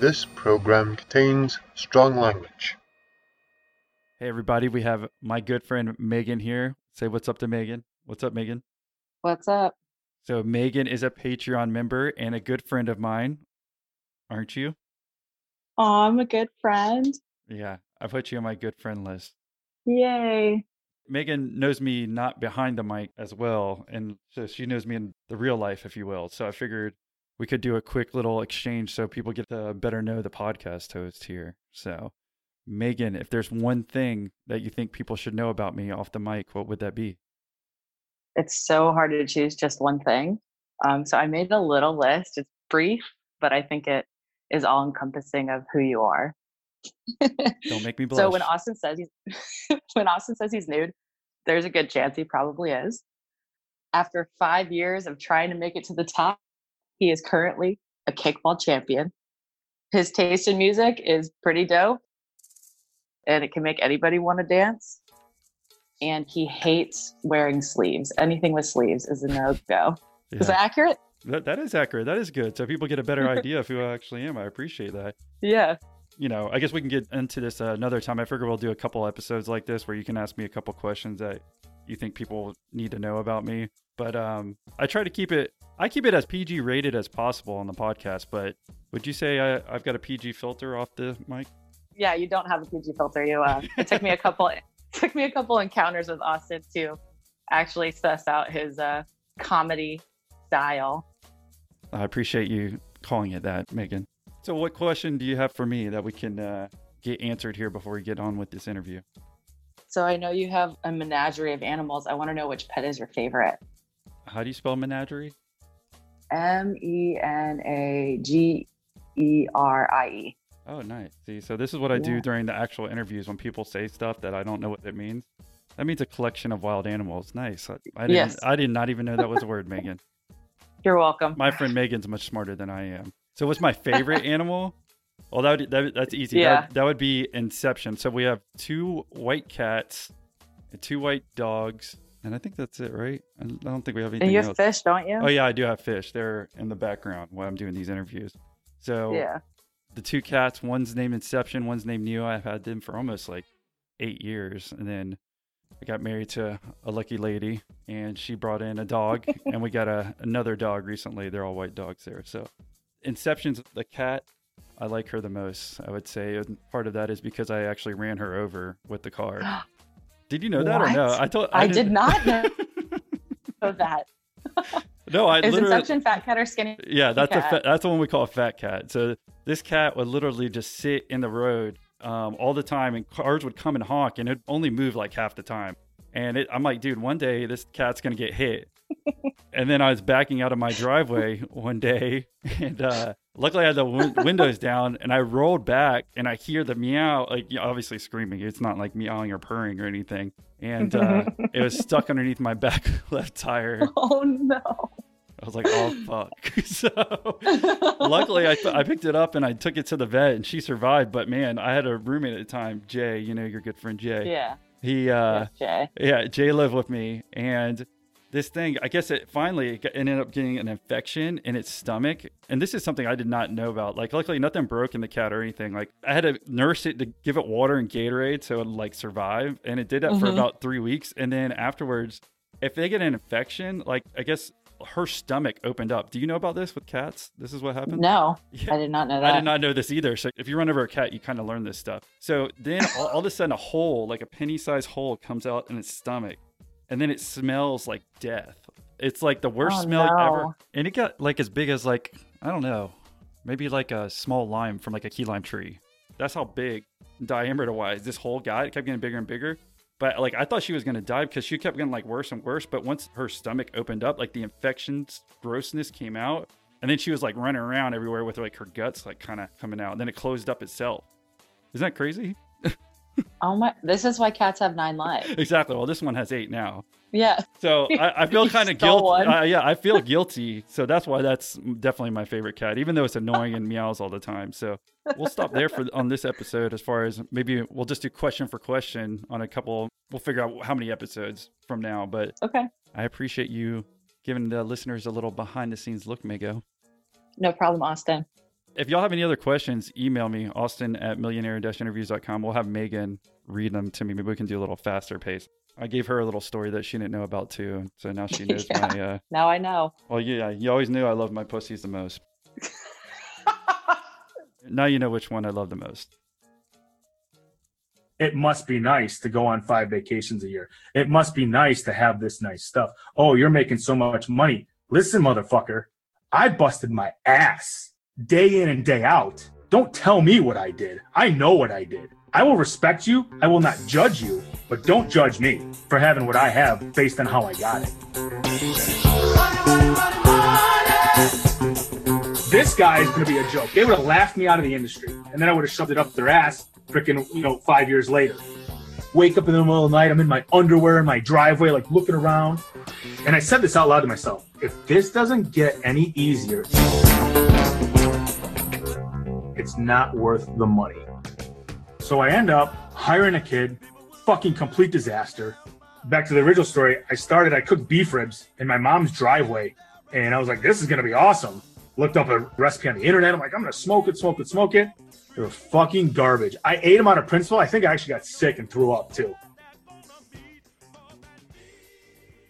This program contains strong language. Hey, everybody, we have my good friend Megan here. Say what's up to Megan. What's up, Megan? What's up? So, Megan is a Patreon member and a good friend of mine, aren't you? Oh, I'm a good friend. Yeah, I put you on my good friend list. Yay. Megan knows me not behind the mic as well, and so she knows me in the real life, if you will. So I figured we could do a quick little exchange so people get to better know the podcast host here. So, Megan, if there's one thing that you think people should know about me off the mic, what would that be? It's so hard to choose just one thing. Um, so I made a little list. It's brief, but I think it is all encompassing of who you are. Don't make me blush. so when Austin says he's when Austin says he's nude, there's a good chance he probably is. After five years of trying to make it to the top, he is currently a kickball champion. His taste in music is pretty dope, and it can make anybody want to dance. And he hates wearing sleeves. Anything with sleeves is a no go. Is that accurate? That, that is accurate. That is good. So people get a better idea of who I actually am. I appreciate that. Yeah. You know, I guess we can get into this uh, another time. I figure we'll do a couple episodes like this where you can ask me a couple questions that you think people need to know about me. But um, I try to keep it. I keep it as PG rated as possible on the podcast. But would you say I, I've got a PG filter off the mic? Yeah, you don't have a PG filter. You uh it took me a couple it took me a couple encounters with Austin to actually suss out his uh comedy style. I appreciate you calling it that, Megan. So, what question do you have for me that we can uh, get answered here before we get on with this interview? So I know you have a menagerie of animals. I want to know which pet is your favorite. How do you spell menagerie? M E N A G E R I E. Oh, nice. See, so this is what I do during the actual interviews when people say stuff that I don't know what it means. That means a collection of wild animals. Nice. I, I didn't. Yes. I did not even know that was a word, Megan. You're welcome. My friend Megan's much smarter than I am. So, what's my favorite animal? Well, that, would, that that's easy. Yeah. That, that would be Inception. So we have two white cats, two white dogs, and I think that's it, right? I don't think we have anything and you have else. fish, don't you? Oh yeah, I do have fish. They're in the background while I'm doing these interviews. So yeah. the two cats, one's named Inception, one's named Neo. I've had them for almost like eight years, and then I got married to a lucky lady, and she brought in a dog, and we got a another dog recently. They're all white dogs there. So Inception's the cat. I like her the most. I would say and part of that is because I actually ran her over with the car. Did you know that or no? I told I, did didn't- not know that. no, I Is literally. Inception fat cat or skinny? Yeah, that's a fa- that's the one we call a fat cat. So this cat would literally just sit in the road um, all the time, and cars would come and honk, and it'd only move like half the time. And it, I'm like, dude, one day this cat's gonna get hit. and then I was backing out of my driveway one day, and uh, luckily I had the win- windows down, and I rolled back, and I hear the meow, like obviously screaming. It's not like meowing or purring or anything. And uh, it was stuck underneath my back left tire. Oh no. I was like, oh fuck. so luckily I, I picked it up and I took it to the vet and she survived. But man, I had a roommate at the time, Jay, you know, your good friend Jay. Yeah. He, uh, yes, Jay. yeah, Jay lived with me and this thing, I guess it finally got- ended up getting an infection in its stomach. And this is something I did not know about. Like, luckily nothing broke in the cat or anything. Like I had to nurse it to give it water and Gatorade so it would like survive. And it did that for Mhm. about three weeks. And then afterwards, if they get an infection, like I guess her stomach opened up. Do you know about this with cats? This is what happened? No, Yeah. I did not know that. I did not know this either. So if you run over a cat, you kind of learn this stuff. So then all, all of a sudden, a hole, like a penny-sized hole, comes out in its stomach, and then it smells like death. It's like the worst Oh, smell ever, and it got like as big as like I don't know, maybe like a small lime from like a key lime tree. That's how big diameter-wise this hole got. It kept getting bigger and bigger. But like I thought she was gonna die because she kept getting like worse and worse. But once her stomach opened up, like the infections grossness came out, and then she was like running around everywhere with like her guts like kind of coming out. And then it closed up itself. Isn't that crazy? Oh my! This is why cats have nine lives. Exactly. Well, this one has eight now. Yeah. So I, I feel kind of guilty. Uh, yeah, I feel guilty. So that's why that's definitely my favorite cat, even though it's annoying and meows all the time. So we'll stop there for on this episode. As far as maybe we'll just do question for question on a couple. We'll figure out how many episodes from now. But Okay. I appreciate you giving the listeners a little behind the scenes look, Mago. No problem, Austin. If y'all have any other questions, email me, austin at millionaire-interviews.com. We'll have Megan read them to me. Maybe we can do a little faster pace. I gave her a little story that she didn't know about too. So now she knows Yeah. my, uh, Now I know. well, yeah, you always knew I love my pussies the most. Now you know which one I love the most. It must be nice to go on five vacations a year. It must be nice to have this nice stuff. Oh, you're making so much money. Listen, motherfucker, I busted my ass day in and day out. Don't tell me what I did. I know what I did. I will respect you. I will not judge you, but don't judge me for having what I have based on how I got it. This guy is going to be a joke. They would have laughed me out of the industry, and then I would have shoved it up their ass freaking, you know, five years later. Wake up in the middle of the night, I'm in my underwear in my driveway, like looking around. And I said this out loud to myself if this doesn't get any easier, it's not worth the money. So I end up hiring a kid, fucking complete disaster. Back to the original story, I started, I cooked beef ribs in my mom's driveway, and I was like, this is gonna be awesome. Looked up a recipe on the internet. I'm like, I'm gonna smoke it, smoke it, smoke it. They were fucking garbage. I ate them out of principle. I think I actually got sick and threw up too.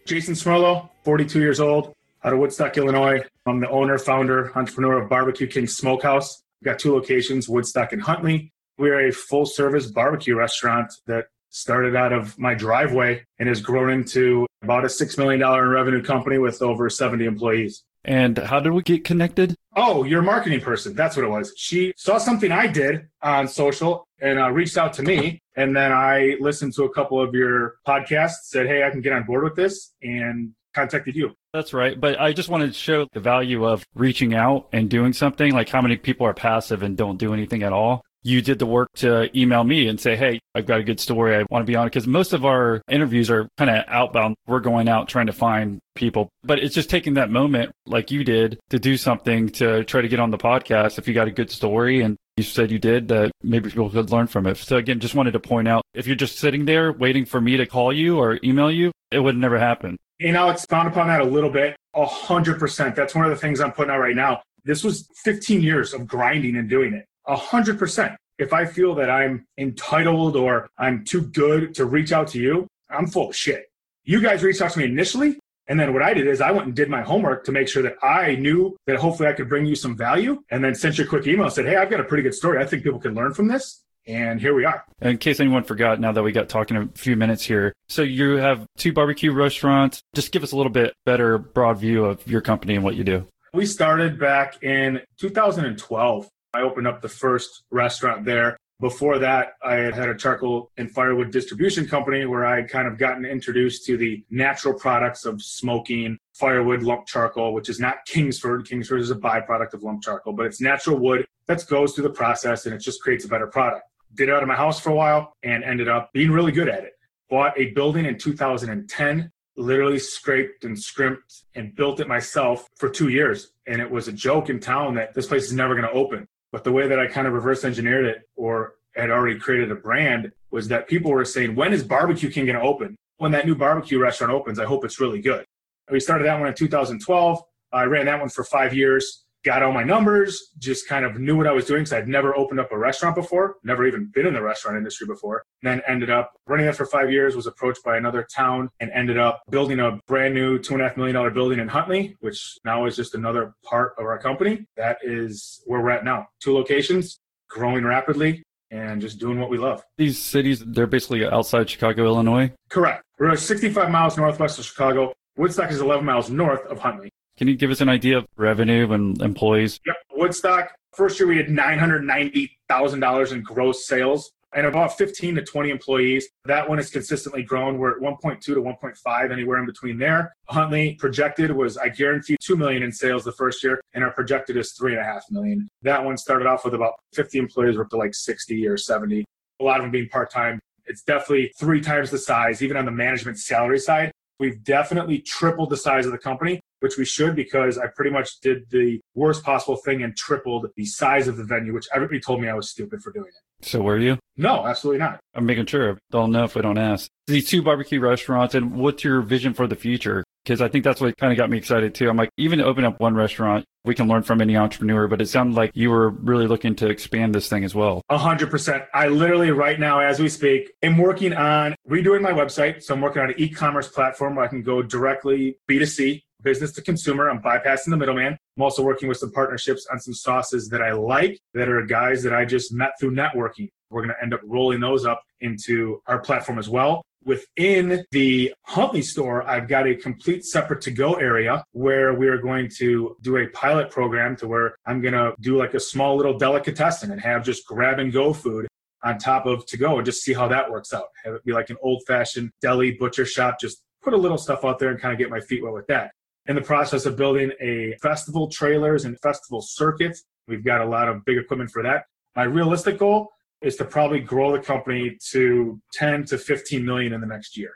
Jason Smerlo, 42 years old, out of Woodstock, Illinois. I'm the owner, founder, entrepreneur of Barbecue King Smokehouse. We've got two locations, Woodstock and Huntley. We're a full service barbecue restaurant that started out of my driveway and has grown into about a $6 million in revenue company with over 70 employees. And how did we get connected? Oh, you're a marketing person. That's what it was. She saw something I did on social and uh, reached out to me. And then I listened to a couple of your podcasts, said, Hey, I can get on board with this, and contacted you. That's right. But I just wanted to show the value of reaching out and doing something. Like how many people are passive and don't do anything at all. You did the work to email me and say, Hey, I've got a good story. I want to be on it. Cause most of our interviews are kind of outbound. We're going out trying to find people, but it's just taking that moment like you did to do something to try to get on the podcast. If you got a good story and you said you did that maybe people could learn from it. So again, just wanted to point out if you're just sitting there waiting for me to call you or email you, it would never happen. And I'll expound upon that a little bit. A hundred percent. That's one of the things I'm putting out right now. This was 15 years of grinding and doing it. A hundred percent. If I feel that I'm entitled or I'm too good to reach out to you, I'm full of shit. You guys reached out to me initially. And then what I did is I went and did my homework to make sure that I knew that hopefully I could bring you some value and then sent you a quick email and said, Hey, I've got a pretty good story. I think people can learn from this. And here we are. In case anyone forgot, now that we got talking a few minutes here. So you have two barbecue restaurants. Just give us a little bit better broad view of your company and what you do. We started back in 2012. I opened up the first restaurant there. Before that, I had had a charcoal and firewood distribution company where I had kind of gotten introduced to the natural products of smoking firewood lump charcoal, which is not Kingsford. Kingsford is a byproduct of lump charcoal, but it's natural wood that goes through the process and it just creates a better product. Did it out of my house for a while and ended up being really good at it. Bought a building in 2010 literally scraped and scrimped and built it myself for two years. And it was a joke in town that this place is never going to open. But the way that I kind of reverse engineered it or had already created a brand was that people were saying, when is Barbecue King going to open? When that new barbecue restaurant opens, I hope it's really good. We started that one in 2012. I ran that one for five years, got all my numbers, just kind of knew what I was doing because I'd never opened up a restaurant before, never even been in the restaurant industry before. And Then ended up running that for five years, was approached by another town and ended up building a brand new two and a half million dollar building in Huntley, which now is just another part of our company. That is where we're at now. Two locations, growing rapidly and just doing what we love. These cities, they're basically outside Chicago, Illinois. Correct. We're 65 miles northwest of Chicago. Woodstock is 11 miles north of Huntley. Can you give us an idea of revenue and employees? Yep. Woodstock, first year we had $990,000 in gross sales and about 15 to 20 employees. That one has consistently grown. We're at 1.2 to 1.5, anywhere in between there. Huntley projected was, I guarantee, 2 million in sales the first year, and our projected is 3.5 million. That one started off with about 50 employees, we're up to like 60 or 70, a lot of them being part time. It's definitely three times the size, even on the management salary side. We've definitely tripled the size of the company, which we should because I pretty much did the worst possible thing and tripled the size of the venue, which everybody told me I was stupid for doing it. So were you? No, absolutely not. I'm making sure. Don't know if we don't ask. These two barbecue restaurants, and what's your vision for the future? because I think that's what kind of got me excited too. I'm like, even to open up one restaurant, we can learn from any entrepreneur, but it sounded like you were really looking to expand this thing as well. A hundred percent. I literally right now, as we speak, am working on redoing my website. So I'm working on an e-commerce platform where I can go directly B2C, business to consumer. I'm bypassing the middleman. I'm also working with some partnerships on some sauces that I like that are guys that I just met through networking. We're going to end up rolling those up into our platform as well. Within the Huntley store, I've got a complete separate to go area where we are going to do a pilot program to where I'm going to do like a small little delicatessen and have just grab and go food on top of to go and just see how that works out. Have it be like an old fashioned deli butcher shop, just put a little stuff out there and kind of get my feet wet with that. In the process of building a festival trailers and festival circuits, we've got a lot of big equipment for that. My realistic goal is to probably grow the company to 10 to 15 million in the next year.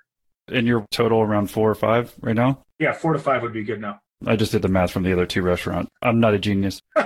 And your total around four or five right now? Yeah, four to five would be good now. I just did the math from the other two restaurants. I'm not a genius.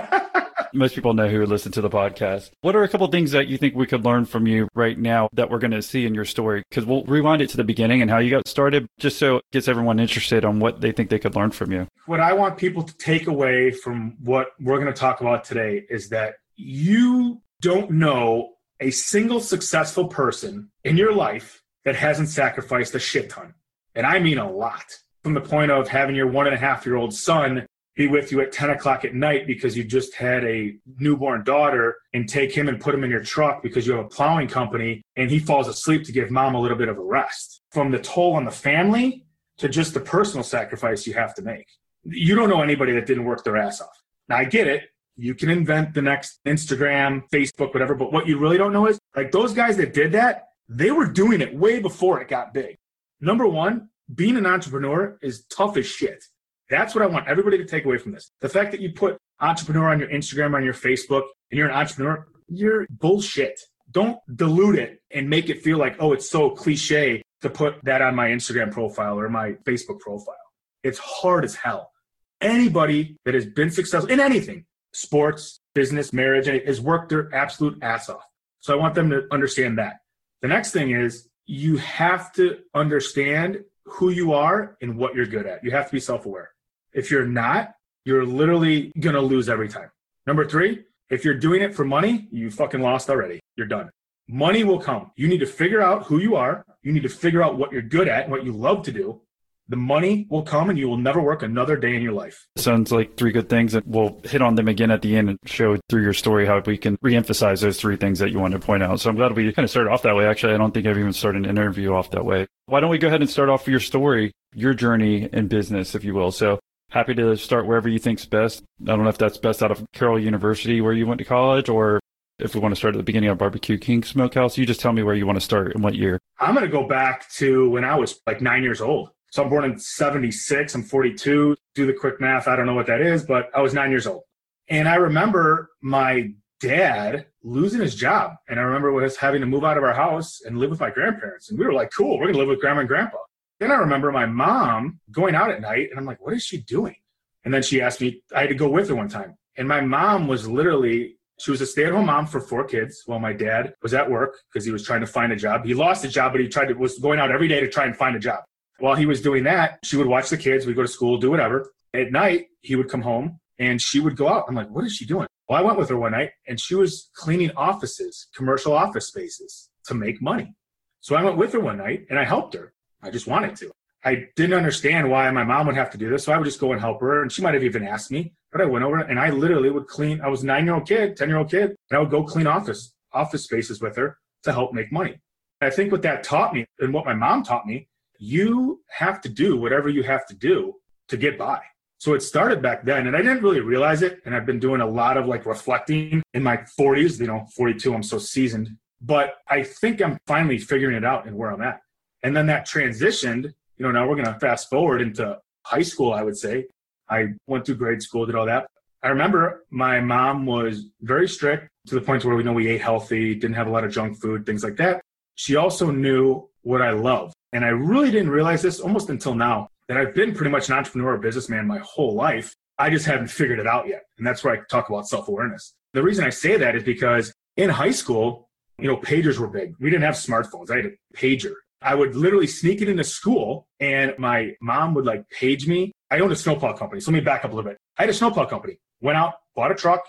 Most people know who listen to the podcast. What are a couple things that you think we could learn from you right now that we're going to see in your story? Because we'll rewind it to the beginning and how you got started, just so it gets everyone interested on what they think they could learn from you. What I want people to take away from what we're going to talk about today is that you don't know a single successful person in your life that hasn't sacrificed a shit ton. And I mean a lot. From the point of having your one and a half year old son be with you at 10 o'clock at night because you just had a newborn daughter and take him and put him in your truck because you have a plowing company and he falls asleep to give mom a little bit of a rest. From the toll on the family to just the personal sacrifice you have to make. You don't know anybody that didn't work their ass off. Now I get it. You can invent the next Instagram, Facebook, whatever. But what you really don't know is like those guys that did that, they were doing it way before it got big. Number one, being an entrepreneur is tough as shit. That's what I want everybody to take away from this. The fact that you put entrepreneur on your Instagram, on your Facebook, and you're an entrepreneur, you're bullshit. Don't dilute it and make it feel like, oh, it's so cliche to put that on my Instagram profile or my Facebook profile. It's hard as hell. Anybody that has been successful in anything, sports, business, marriage, has worked their absolute ass off. So I want them to understand that. The next thing is you have to understand who you are and what you're good at. You have to be self aware. If you're not, you're literally going to lose every time. Number three, if you're doing it for money, you fucking lost already. You're done. Money will come. You need to figure out who you are. You need to figure out what you're good at and what you love to do the money will come and you will never work another day in your life. Sounds like three good things and we'll hit on them again at the end and show through your story how we can reemphasize those three things that you wanted to point out. So I'm glad we kind of started off that way. Actually, I don't think I've even started an interview off that way. Why don't we go ahead and start off your story, your journey in business, if you will. So happy to start wherever you think's best. I don't know if that's best out of Carroll University where you went to college or if we want to start at the beginning of Barbecue King Smokehouse, you just tell me where you want to start and what year. I'm going to go back to when I was like nine years old. So I'm born in 76. I'm 42. Do the quick math. I don't know what that is, but I was nine years old. And I remember my dad losing his job. And I remember us having to move out of our house and live with my grandparents. And we were like, cool, we're going to live with grandma and grandpa. Then I remember my mom going out at night and I'm like, what is she doing? And then she asked me, I had to go with her one time. And my mom was literally, she was a stay at home mom for four kids while my dad was at work because he was trying to find a job. He lost a job, but he tried to, was going out every day to try and find a job. While he was doing that, she would watch the kids. We'd go to school, do whatever. At night, he would come home and she would go out. I'm like, what is she doing? Well, I went with her one night and she was cleaning offices, commercial office spaces to make money. So I went with her one night and I helped her. I just wanted to. I didn't understand why my mom would have to do this. So I would just go and help her. And she might have even asked me, but I went over and I literally would clean. I was nine year old kid, 10 year old kid, and I would go clean office, office spaces with her to help make money. I think what that taught me and what my mom taught me you have to do whatever you have to do to get by. So it started back then, and I didn't really realize it. And I've been doing a lot of like reflecting in my 40s, you know, 42, I'm so seasoned. But I think I'm finally figuring it out and where I'm at. And then that transitioned, you know, now we're going to fast forward into high school, I would say. I went through grade school, did all that. I remember my mom was very strict to the point where we know we ate healthy, didn't have a lot of junk food, things like that. She also knew what I love. And I really didn't realize this almost until now that I've been pretty much an entrepreneur or businessman my whole life. I just haven't figured it out yet. And that's where I talk about self awareness. The reason I say that is because in high school, you know, pagers were big. We didn't have smartphones. I had a pager. I would literally sneak it into school and my mom would like page me. I owned a snowplow company. So let me back up a little bit. I had a snowplow company, went out, bought a truck,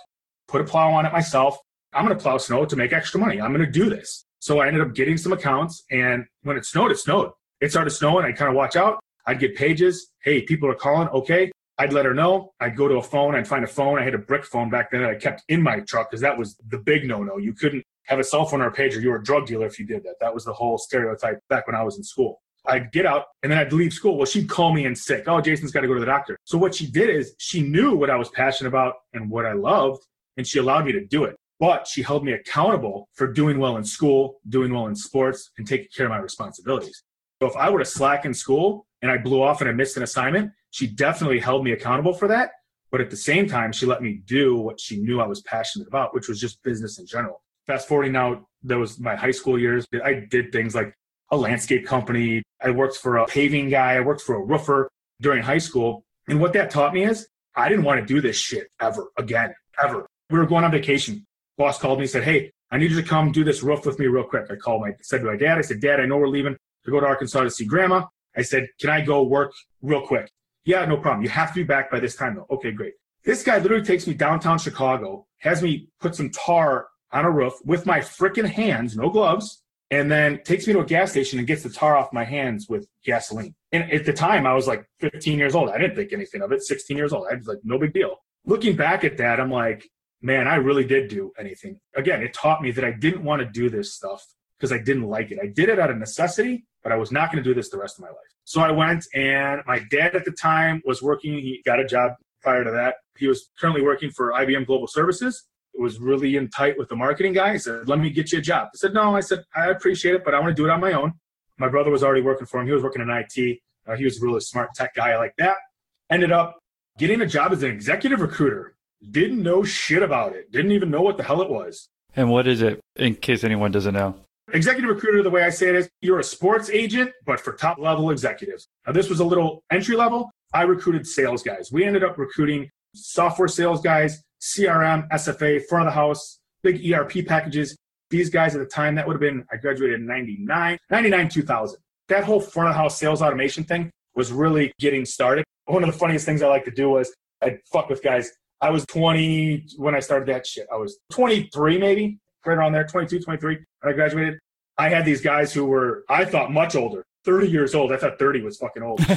put a plow on it myself. I'm going to plow snow to make extra money. I'm going to do this. So I ended up getting some accounts. And when it snowed, it snowed. It started snowing. I kind of watch out. I'd get pages. Hey, people are calling. Okay. I'd let her know. I'd go to a phone. I'd find a phone. I had a brick phone back then that I kept in my truck because that was the big no no. You couldn't have a cell phone or a pager. You were a drug dealer if you did that. That was the whole stereotype back when I was in school. I'd get out and then I'd leave school. Well, she'd call me in sick. Oh, Jason's got to go to the doctor. So what she did is she knew what I was passionate about and what I loved, and she allowed me to do it. But she held me accountable for doing well in school, doing well in sports, and taking care of my responsibilities. So if I were to slack in school and I blew off and I missed an assignment, she definitely held me accountable for that. But at the same time, she let me do what she knew I was passionate about, which was just business in general. Fast forwarding now, that was my high school years. I did things like a landscape company. I worked for a paving guy. I worked for a roofer during high school. And what that taught me is I didn't want to do this shit ever again, ever. We were going on vacation. Boss called me and said, Hey, I need you to come do this roof with me real quick. I called my, said to my dad, I said, Dad, I know we're leaving to go to Arkansas to see grandma. I said, Can I go work real quick? Yeah, no problem. You have to be back by this time though. Okay, great. This guy literally takes me downtown Chicago, has me put some tar on a roof with my freaking hands, no gloves, and then takes me to a gas station and gets the tar off my hands with gasoline. And at the time, I was like 15 years old. I didn't think anything of it. 16 years old. I was like, no big deal. Looking back at that, I'm like, man, I really did do anything. Again, it taught me that I didn't want to do this stuff because I didn't like it. I did it out of necessity, but I was not going to do this the rest of my life. So I went, and my dad at the time was working. He got a job prior to that. He was currently working for IBM Global Services It was really in tight with the marketing guy. He said, Let me get you a job. I said, No, I said, I appreciate it, but I want to do it on my own. My brother was already working for him. He was working in IT. Uh, he was a really smart tech guy like that. Ended up getting a job as an executive recruiter. Didn't know shit about it. Didn't even know what the hell it was. And what is it, in case anyone doesn't know? Executive recruiter, the way I say it is, you're a sports agent, but for top level executives. Now, this was a little entry level. I recruited sales guys. We ended up recruiting software sales guys, CRM, SFA, front of the house, big ERP packages. These guys at the time, that would have been, I graduated in 99, 99, 2000. That whole front of house sales automation thing was really getting started. One of the funniest things I like to do was I'd fuck with guys. I was 20 when I started that shit. I was 23 maybe, right around there, 22, 23 when I graduated. I had these guys who were, I thought, much older. 30 years old. I thought 30 was fucking old.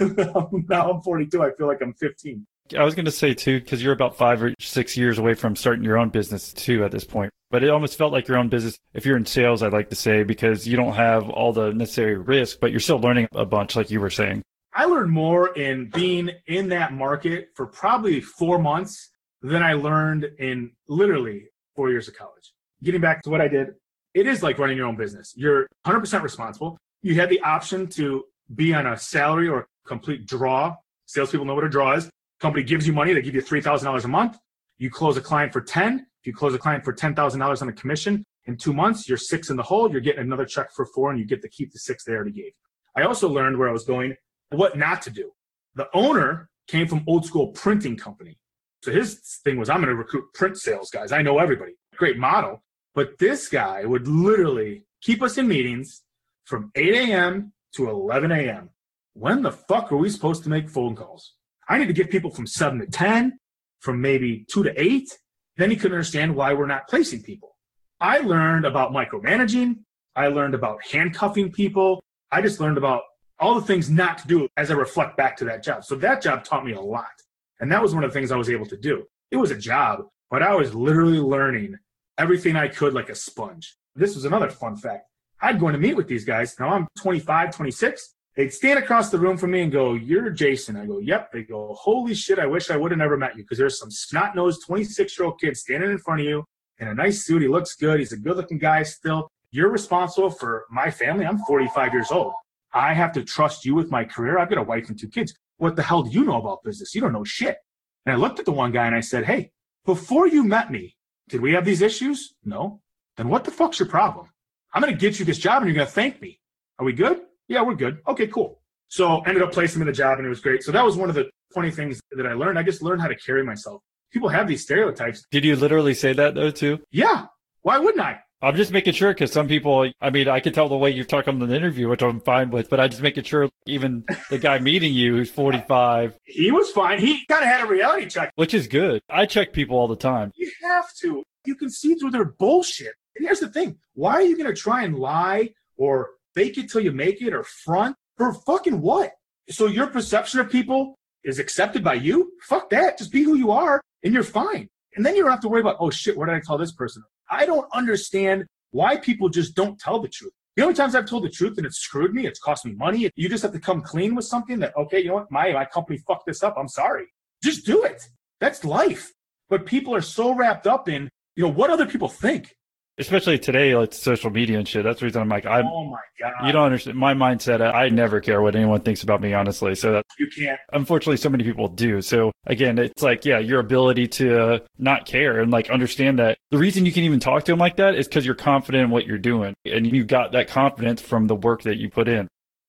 now I'm 42. I feel like I'm 15. I was going to say too, because you're about five or six years away from starting your own business too at this point. But it almost felt like your own business. If you're in sales, I'd like to say, because you don't have all the necessary risk, but you're still learning a bunch, like you were saying. I learned more in being in that market for probably four months than I learned in literally four years of college. Getting back to what I did, it is like running your own business. You're 100% responsible. You had the option to be on a salary or complete draw. Salespeople know what a draw is. Company gives you money. They give you $3,000 a month. You close a client for 10. If you close a client for $10,000 on a commission in two months, you're six in the hole. You're getting another check for four and you get to keep the six they already gave. I also learned where I was going, what not to do. The owner came from old school printing company. So his thing was, I'm going to recruit print sales guys. I know everybody. Great model. But this guy would literally keep us in meetings from 8 a.m. to 11 a.m. When the fuck are we supposed to make phone calls? I need to get people from 7 to 10, from maybe 2 to 8. Then he couldn't understand why we're not placing people. I learned about micromanaging. I learned about handcuffing people. I just learned about all the things not to do as I reflect back to that job. So that job taught me a lot. And that was one of the things I was able to do. It was a job, but I was literally learning everything I could like a sponge. This was another fun fact. I'd go in to meet with these guys. Now I'm 25, 26. They'd stand across the room from me and go, You're Jason. I go, Yep. They go, Holy shit, I wish I would have never met you because there's some snot nosed 26 year old kid standing in front of you in a nice suit. He looks good. He's a good looking guy still. You're responsible for my family. I'm 45 years old. I have to trust you with my career. I've got a wife and two kids. What the hell do you know about business? You don't know shit. And I looked at the one guy and I said, Hey, before you met me, did we have these issues? No. Then what the fuck's your problem? I'm going to get you this job and you're going to thank me. Are we good? Yeah, we're good. Okay, cool. So ended up placing him in the job and it was great. So that was one of the funny things that I learned. I just learned how to carry myself. People have these stereotypes. Did you literally say that though too? Yeah. Why wouldn't I? I'm just making sure because some people, I mean, I can tell the way you talk on the interview, which I'm fine with, but I'm just making sure even the guy meeting you who's 45, He was fine. He kind of had a reality check. which is good. I check people all the time. You have to. You can see through their bullshit. And here's the thing why are you going to try and lie or fake it till you make it or front for fucking what? So your perception of people is accepted by you? Fuck that. Just be who you are and you're fine. And then you don't have to worry about, oh shit, what did I tell this person? I don't understand why people just don't tell the truth. The only times I've told the truth and it's screwed me, it's cost me money. You just have to come clean with something that, okay, you know what, my, my company fucked this up. I'm sorry. Just do it. That's life. But people are so wrapped up in, you know, what other people think. Especially today, like social media and shit. That's the reason I'm like, I'm, oh my God. you don't understand my mindset. I never care what anyone thinks about me, honestly. So that You can't. unfortunately so many people do so again it's like yeah your ability to not care and like understand that the reason you can even talk to them like that is because you're confident in what you're doing and you got that confidence from the work that you put in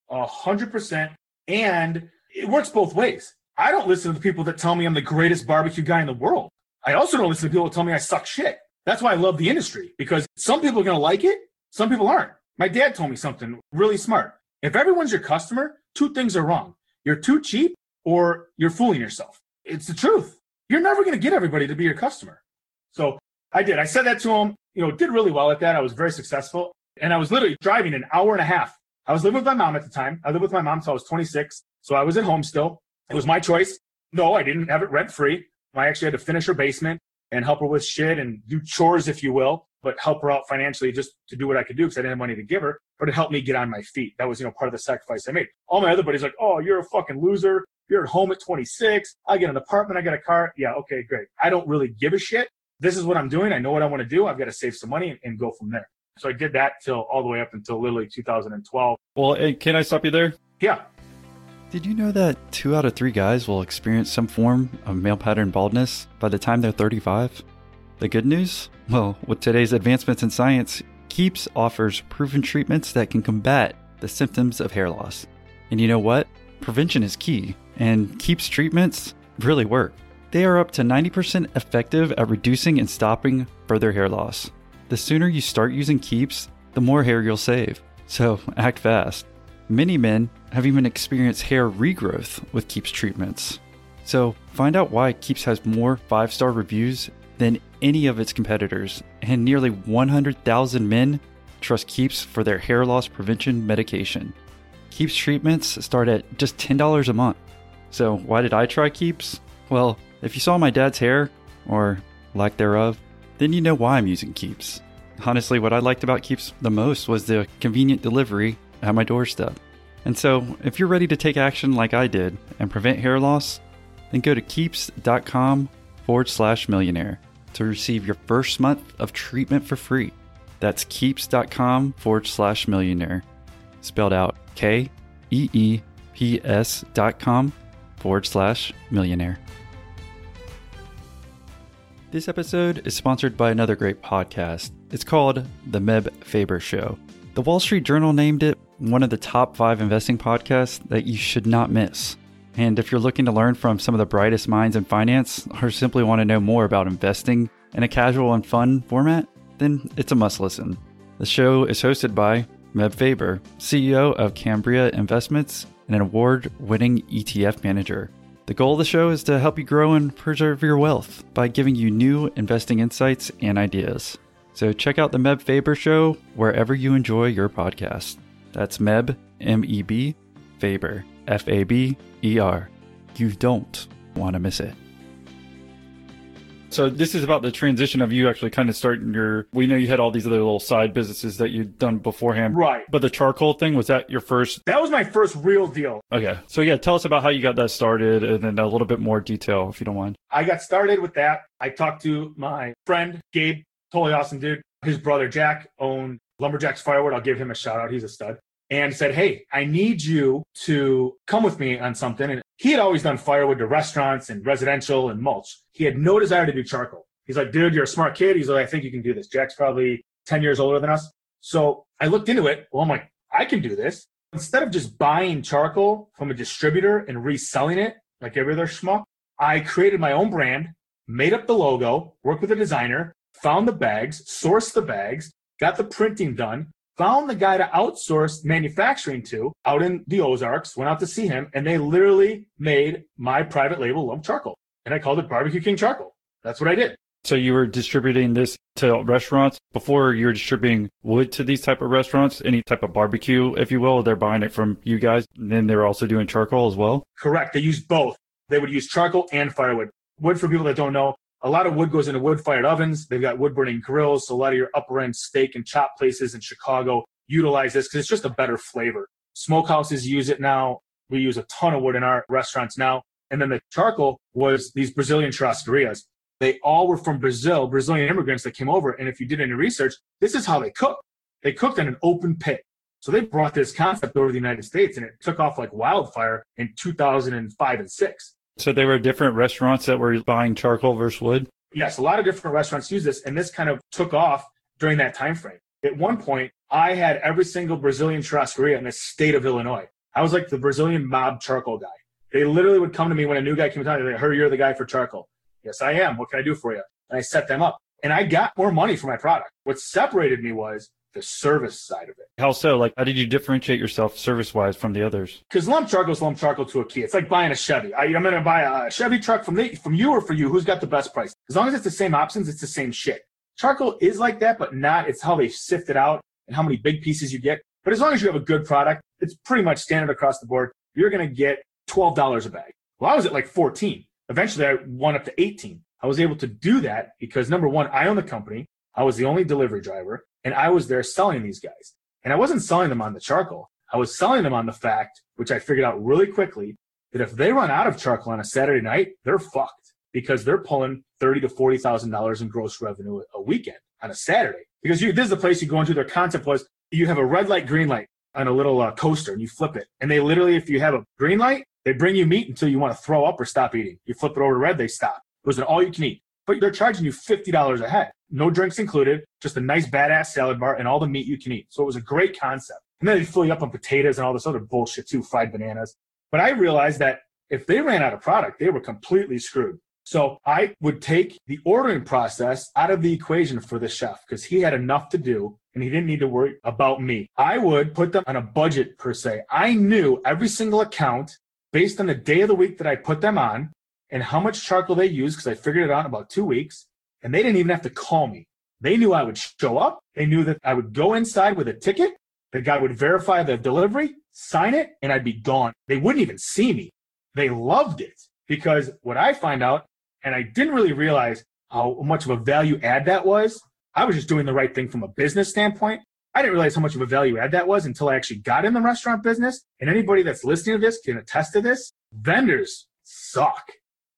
A hundred percent. And it works both ways. I don't listen to the people that tell me I'm the greatest barbecue guy in the world. I also don't listen to people that tell me I suck shit. That's why I love the industry because some people are going to like it, some people aren't. My dad told me something really smart. If everyone's your customer, two things are wrong. You're too cheap or you're fooling yourself. It's the truth. You're never going to get everybody to be your customer. So I did. I said that to him, you know, did really well at that. I was very successful. And I was literally driving an hour and a half. I was living with my mom at the time. I lived with my mom until I was 26. So I was at home still. It was my choice. No, I didn't have it rent free. I actually had to finish her basement and help her with shit and do chores, if you will, but help her out financially just to do what I could do because I didn't have money to give her. But it helped me get on my feet. That was, you know, part of the sacrifice I made. All my other buddies like, oh, you're a fucking loser. You're at home at 26. I get an apartment. I get a car. Yeah, okay, great. I don't really give a shit. This is what I'm doing. I know what I want to do. I've got to save some money and, and go from there. So I did that till all the way up until literally 2012. well eh, can i stop you there Yeah, did you know that two out of three guys will experience some form of male pattern baldness by the time they're 35 the good news? Well with today's advancements in science keeps offers proven treatments that can combat the symptoms of hair loss. And you know what? Prevention is key and keeps treatments really work. They are up to 90% effective at reducing and stopping further hair loss. The sooner you start using keeps the more hair you'll save. So act fast. Many men have even experienced hair regrowth with Keeps treatments. So find out why Keeps has more five star reviews than any of its competitors, and nearly 100,000 men trust Keeps for their hair loss prevention medication. Keeps treatments start at just $10 a month. So why did I try Keeps? Well, if you saw my dad's hair, or lack thereof, then you know why I'm using Keeps. Honestly, what I liked about Keeps the most was the convenient delivery at my doorstep. And so, if you're ready to take action like I did and prevent hair loss, then go to keeps.com forward slash millionaire to receive your first month of treatment for free. That's keeps.com forward slash millionaire. Spelled out K E E P S dot com forward slash millionaire. This episode is sponsored by another great podcast. It's called The Meb Faber Show. The Wall Street Journal named it one of the top five investing podcasts that you should not miss. And if you're looking to learn from some of the brightest minds in finance or simply want to know more about investing in a casual and fun format, then it's a must listen. The show is hosted by Meb Faber, CEO of Cambria Investments and an award winning ETF manager. The goal of the show is to help you grow and preserve your wealth by giving you new investing insights and ideas. So check out the Meb Faber Show wherever you enjoy your podcast. That's Meb, M E B, Faber, F A B E R. You don't want to miss it. So this is about the transition of you actually kind of starting your. We know you had all these other little side businesses that you'd done beforehand, right. but the charcoal thing was that your first? That was my first real deal. Okay, so yeah, tell us about how you got that started, and then a little bit more detail if you don't mind. I got started with that. I talked to my friend, Gabe, totally awesome dude. His brother, Jack, owned Lumberjacks Firewood. I'll give him a shout out. He's a stud. And said, Hey, I need you to come with me on something. And he had always done firewood to restaurants and residential and mulch. He had no desire to do charcoal. He's like, Dude, you're a smart kid. He's like, I think you can do this. Jack's probably 10 years older than us. So I looked into it. Well, I'm like, I can do this. Instead of just buying charcoal from a distributor and reselling it like every other schmuck, I created my own brand, made up the logo, worked with a designer, found the bags, sourced the bags, got the printing done, found the guy to outsource manufacturing to out in the Ozarks, went out to see him, and they literally made my private label lump charcoal. And I called it Barbecue King Charcoal. That's what I did. So you were distributing this to restaurants before you were distributing wood to these type of restaurants, any type of barbecue, if you will. They're buying it from you guys. And then they're also doing charcoal as well. Correct. They use both. They would use charcoal and firewood. Wood, for people that don't know, a lot of wood goes into wood fired ovens. They've got wood burning grills. So a lot of your upper end steak and chop places in Chicago utilize this because it's just a better flavor. Smokehouses use it now. We use a ton of wood in our restaurants now. And then the charcoal was these Brazilian churrascarias. They all were from Brazil, Brazilian immigrants that came over. And if you did any research, this is how they cook. They cooked in an open pit. So they brought this concept over the United States and it took off like wildfire in 2005 and six. So they were different restaurants that were buying charcoal versus wood? Yes, a lot of different restaurants use this. And this kind of took off during that time frame. At one point, I had every single Brazilian churrascaria in the state of Illinois. I was like the Brazilian mob charcoal guy. They literally would come to me when a new guy came to town. And They'd like, you're the guy for charcoal. Yes, I am. What can I do for you? And I set them up. And I got more money for my product. What separated me was the service side of it. How so? Like, how did you differentiate yourself service wise from the others? Because lump charcoal is lump charcoal to a key. It's like buying a Chevy. I, am going to buy a Chevy truck from the, from you or for you. Who's got the best price? As long as it's the same options, it's the same shit. Charcoal is like that, but not. It's how they sift it out and how many big pieces you get. But as long as you have a good product, it's pretty much standard across the board. You're going to get $12 a bag. Well, I was at like 14. Eventually, I went up to 18. I was able to do that because number one, I own the company. I was the only delivery driver and I was there selling these guys. And I wasn't selling them on the charcoal. I was selling them on the fact, which I figured out really quickly, that if they run out of charcoal on a Saturday night, they're fucked because they're pulling thirty to forty thousand dollars in gross revenue a weekend on a Saturday. Because you, this is the place you go into. Their concept was you have a red light, green light on a little uh, coaster, and you flip it. And they literally, if you have a green light, they bring you meat until you want to throw up or stop eating. You flip it over to red, they stop. It was an all you can eat. But they're charging you $50 a head. No drinks included, just a nice badass salad bar and all the meat you can eat. So it was a great concept. And then they fill you up on potatoes and all this other bullshit too, fried bananas. But I realized that if they ran out of product, they were completely screwed. So I would take the ordering process out of the equation for the chef because he had enough to do and he didn't need to worry about me. I would put them on a budget per se. I knew every single account based on the day of the week that I put them on and how much charcoal they use because I figured it out in about two weeks. And they didn't even have to call me. They knew I would show up. They knew that I would go inside with a ticket. The guy would verify the delivery, sign it, and I'd be gone. They wouldn't even see me. They loved it because what I find out, and I didn't really realize how much of a value add that was. I was just doing the right thing from a business standpoint. I didn't realize how much of a value add that was until I actually got in the restaurant business. And anybody that's listening to this can attest to this. Vendors suck.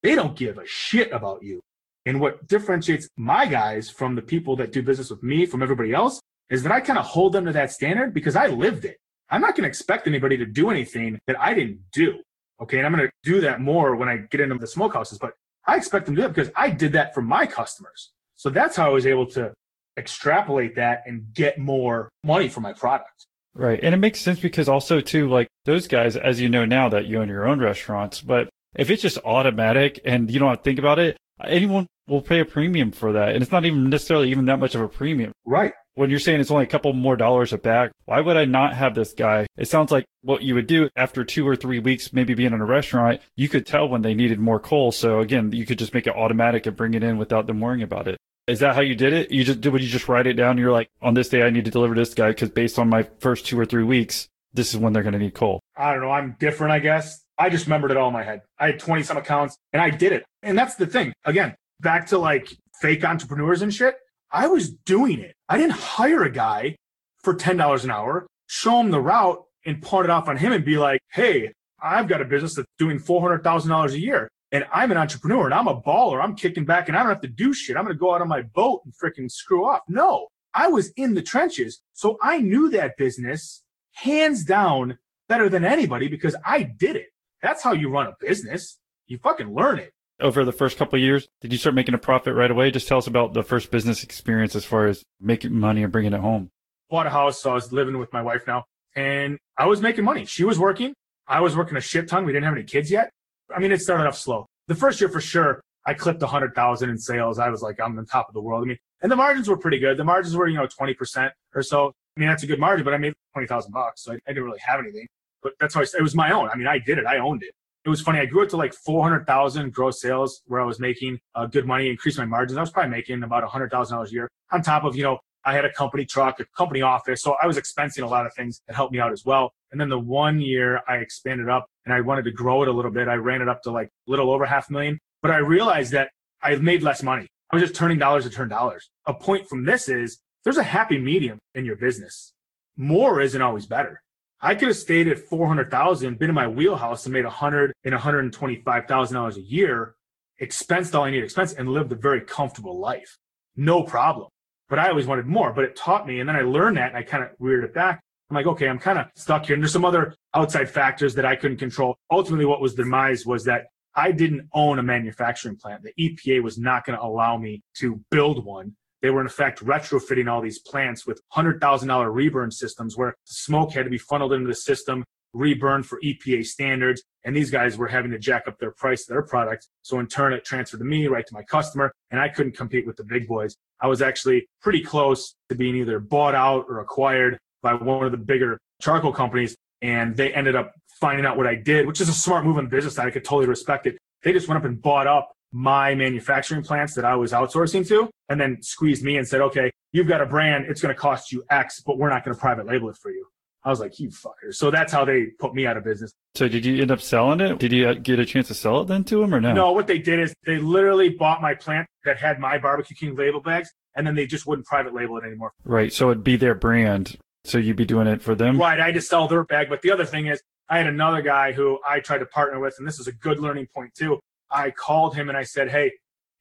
They don't give a shit about you. And what differentiates my guys from the people that do business with me from everybody else is that I kind of hold them to that standard because I lived it. I'm not going to expect anybody to do anything that I didn't do. Okay. And I'm going to do that more when I get into the smokehouses, but I expect them to do it because I did that for my customers. So that's how I was able to extrapolate that and get more money for my product. Right. And it makes sense because also too, like those guys, as you know now that you own your own restaurants, but if it's just automatic and you don't have to think about it, anyone will pay a premium for that. And it's not even necessarily even that much of a premium. Right. When you're saying it's only a couple more dollars a bag, why would I not have this guy? It sounds like what you would do after two or three weeks, maybe being in a restaurant, you could tell when they needed more coal. So again, you could just make it automatic and bring it in without them worrying about it. Is that how you did it? You just did, would you just write it down? You're like, on this day, I need to deliver this guy because based on my first two or three weeks, this is when they're going to need coal. I don't know. I'm different, I guess. I just remembered it all in my head. I had 20 some accounts and I did it. And that's the thing. Again, back to like fake entrepreneurs and shit. I was doing it. I didn't hire a guy for $10 an hour, show him the route and pawn it off on him and be like, Hey, I've got a business that's doing $400,000 a year and I'm an entrepreneur and I'm a baller. I'm kicking back and I don't have to do shit. I'm going to go out on my boat and freaking screw off. No, I was in the trenches. So I knew that business hands down better than anybody because I did it. That's how you run a business. You fucking learn it. Over the first couple of years, did you start making a profit right away? Just tell us about the first business experience as far as making money and bringing it home. Bought a house, so I was living with my wife now, and I was making money. She was working. I was working a shit ton. We didn't have any kids yet. I mean, it started off slow. The first year for sure, I clipped a hundred thousand in sales. I was like, I'm on top of the world. I mean, And the margins were pretty good. The margins were, you know, 20% or so. I mean, that's a good margin, but I made 20,000 bucks. So I, I, didn't really have anything. But that's why it was my own. I mean, I did it. I owned it. It was funny. I grew it to like 400,000 gross sales where I was making uh, good money, increased my margins. I was probably making about $100,000 a year on top of, you know, I had a company truck, a company office. So I was expensing a lot of things that helped me out as well. And then the one year I expanded up and I wanted to grow it a little bit. I ran it up to like a little over half a million, but I realized that I made less money. I was just turning dollars to turn dollars. A point from this is there's a happy medium in your business. More isn't always better. I could have stayed at 400,000, been in my wheelhouse and made 100 and 125,000 dollars a year, expensed all I need expense and lived a very comfortable life. No problem. But I always wanted more, but it taught me. And then I learned that and I kind of weird it back. I'm like, okay, I'm kind of stuck here. And there's some other outside factors that I couldn't control. Ultimately, what was the demise was that I didn't own a manufacturing plant. The EPA was not going to allow me to build one. They were in effect retrofitting all these plants with $100,000 reburn systems where the smoke had to be funneled into the system, reburned for EPA standards. And these guys were having to jack up their price of their product. So in turn, it transferred to me, right to my customer, and I couldn't compete with the big boys. I was actually pretty close to being either bought out or acquired by one of the bigger charcoal companies. And they ended up finding out what I did, which is a smart move in business. I could totally respect it. They just went up and bought up my manufacturing plants that I was outsourcing to and then squeezed me and said, okay, you've got a brand. It's going to cost you X, but we're not going to private label it for you. I was like, you fucker. So that's how they put me out of business. So did you end up selling it? Did you uh, get a chance to sell it then to them or no? No, what they did is they literally bought my plant that had my barbecue king label bags and then they just wouldn't private label it anymore. Right. So it'd be their brand. So you'd be doing it for them? Right. I just sell their bag. But the other thing is I had another guy who I tried to partner with, and this is a good learning point too. I called him and I said, Hey,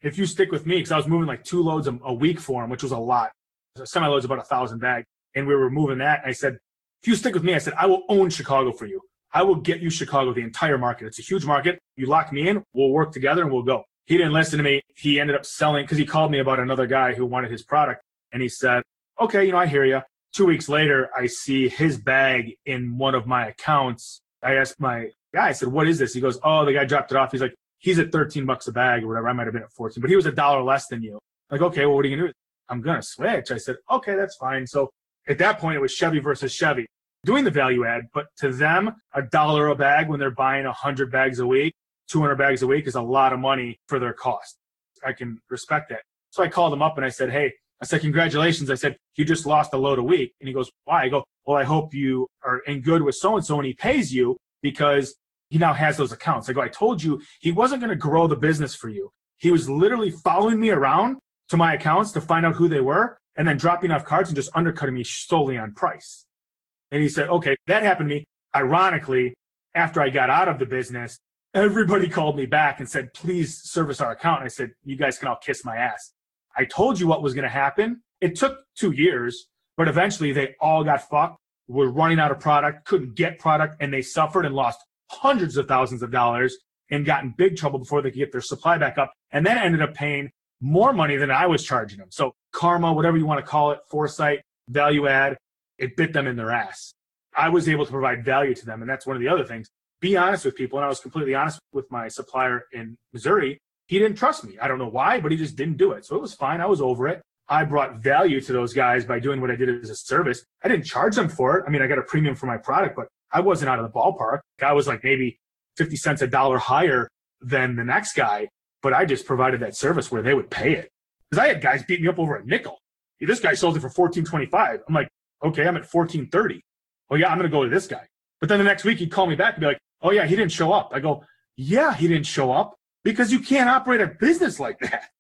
if you stick with me, because I was moving like two loads a, week for him, which was a lot. Semi loads about a thousand bags. And we were moving that. And I said, if you stick with me, I said, I will own Chicago for you. I will get you Chicago, the entire market. It's a huge market. You lock me in, we'll work together and we'll go. He didn't listen to me. He ended up selling because he called me about another guy who wanted his product. And he said, okay, you know, I hear you. Two weeks later, I see his bag in one of my accounts. I asked my guy, I said, what is this? He goes, oh, the guy dropped it off. He's like, he's at 13 bucks a bag or whatever. I might have been at 14, but he was a dollar less than you. Like, okay, well, what are you going to do? I'm going to switch. I said, okay, that's fine. So at that point, it was Chevy versus Chevy doing the value add, but to them, a dollar a bag when they're buying 100 bags a week, 200 bags a week is a lot of money for their cost. I can respect that. So I called him up and I said, Hey, I said, congratulations. I said, you just lost a load a week. And he goes, why? I go, well, I hope you are in good with so and so and he pays you because he now has those accounts. I go, I told you he wasn't going to grow the business for you. He was literally following me around to my accounts to find out who they were and then dropping off cards and just undercutting me solely on price. And he said, okay, that happened to me. Ironically, after I got out of the business, everybody called me back and said, please service our account. And I said, you guys can all kiss my ass. I told you what was going to happen. It took two years, but eventually they all got fucked, were running out of product, couldn't get product, and they suffered and lost hundreds of thousands of dollars and got in big trouble before they could get their supply back up. And then ended up paying more money than I was charging them. So karma, whatever you want to call it, foresight, value add, it bit them in their ass. I was able to provide value to them. And that's one of the other things. Be honest with people. And I was completely honest with my supplier in Missouri. He didn't trust me. I don't know why, but he just didn't do it. So it was fine. I was over it. I brought value to those guys by doing what I did as a service. I didn't charge them for it. I mean, I got a premium for my product, but I wasn't out of the ballpark. I was like maybe 50 cents a dollar higher than the next guy, but I just provided that service where they would pay it. Because I had guys beat me up over a nickel. This guy sold it for 14.25. I'm like, okay, I'm at 14.30. Oh yeah, I'm going to go to this guy. But then the next week he'd call me back and be like, oh yeah, he didn't show up. I go, yeah, he didn't show up because you can't operate a business like that.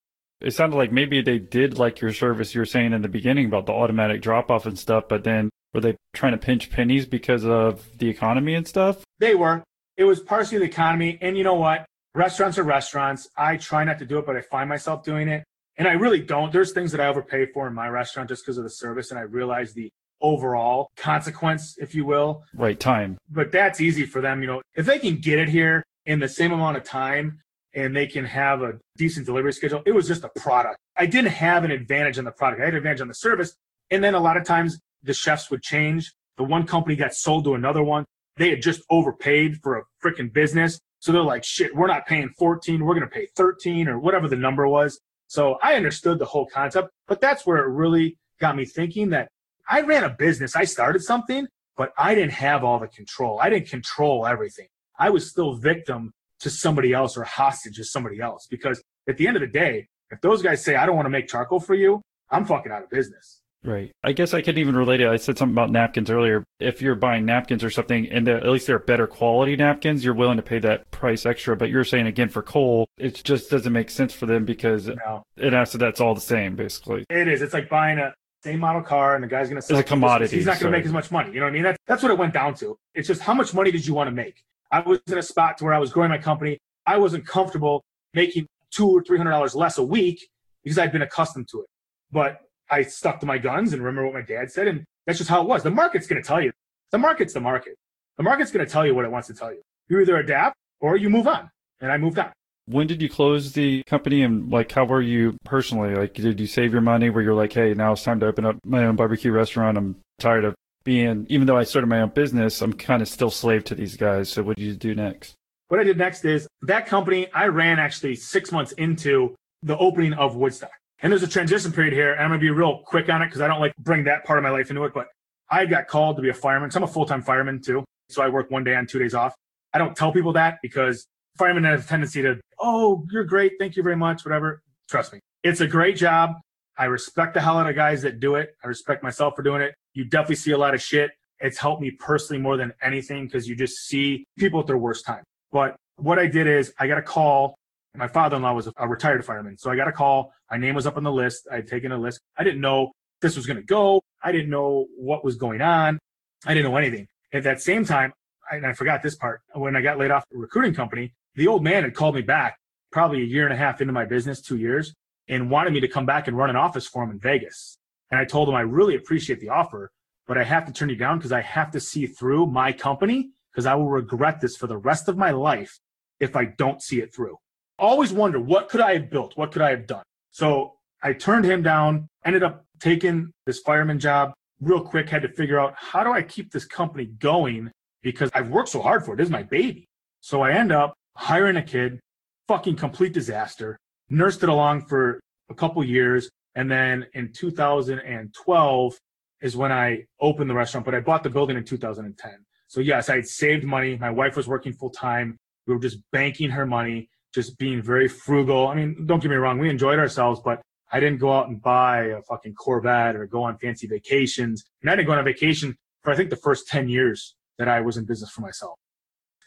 It sounded like maybe they did like your service you were saying in the beginning about the automatic drop off and stuff, but then were they trying to pinch pennies because of the economy and stuff? They were. It was partially the economy. And you know what? Restaurants are restaurants. I try not to do it, but I find myself doing it. And I really don't. There's things that I overpay for in my restaurant just because of the service. And I realize the overall consequence, if you will. Right, time. But that's easy for them. You know, if they can get it here in the same amount of time and they can have a decent delivery schedule, it was just a product. I didn't have an advantage on the product. I had an advantage on the service. And then a lot of times the chefs would change. The one company got sold to another one. They had just overpaid for a freaking business. So they're like, shit, we're not paying 14. We're going to pay 13 or whatever the number was. So I understood the whole concept, but that's where it really got me thinking that I ran a business. I started something, but I didn't have all the control. I didn't control everything. I was still victim to somebody else or hostage to somebody else because at the end of the day, if those guys say, I don't want to make charcoal for you, I'm fucking out of business. Right. I guess I could even relate it. I said something about napkins earlier. If you're buying napkins or something, and at least they're better quality napkins, you're willing to pay that price extra. But you're saying again for coal, it just doesn't make sense for them because No, it has to. That's all the same, basically. it is. It's like buying a same model car and the guy's going to sell It's a commodity, He's not going to make as much money. You know what I mean? That's, that's what it went down to. It's just how much money did you want to make? I was in a spot to where I was growing my company. I wasn't comfortable making two or three hundred dollars less a week because I'd been accustomed to it. But I stuck to my guns and remember what my dad said, and that's just how it was. The market's going to tell you. The market's the market. The market's going to tell you what it wants to tell you. You either adapt or you move on. And I moved on. When did you close the company and like how were you personally? Like did you save your money where you're like, hey, now it's time to open up my own barbecue restaurant. I'm tired of being even though I started my own business, I'm kind of still slave to these guys. So what did you do next? What I did next is that company I ran actually six months into the opening of Woodstock. And there's a transition period here, and I'm gonna be real quick on it because I don't like bring that part of my life into it. But I got called to be a fireman. So I'm a full-time fireman too. So I work one day on, two days off. I don't tell people that because firemen have a tendency to, oh, you're great, thank you very much, whatever. Trust me, it's a great job. I respect the hell out of guys that do it. I respect myself for doing it. You definitely see a lot of shit. It's helped me personally more than anything because you just see people at their worst time. But what I did is I got a call. My father-in-law was a retired fireman. So I got a call. My name was up on the list. I had taken a list. I didn't know this was going to go. I didn't know what was going on. I didn't know anything. At that same time, and I forgot this part. When I got laid off the recruiting company, the old man had called me back probably a year and a half into my business, two years, and wanted me to come back and run an office for him in Vegas. And I told him I really appreciate the offer, but I have to turn you down because I have to see through my company because I will regret this for the rest of my life if I don't see it through. Always wonder what could I have built? What could I have done? So I turned him down, ended up taking this fireman job real quick, had to figure out how do I keep this company going because I've worked so hard for it. This is my baby. So I end up hiring a kid, fucking complete disaster, nursed it along for a couple years. And then in 2012 is when I opened the restaurant, but I bought the building in 2010. So yes, I had saved money. My wife was working full time. We were just banking her money, just being very frugal. I mean, don't get me wrong, we enjoyed ourselves, but I didn't go out and buy a fucking Corvette or go on fancy vacations. And I didn't go on a vacation for I think the first 10 years that I was in business for myself.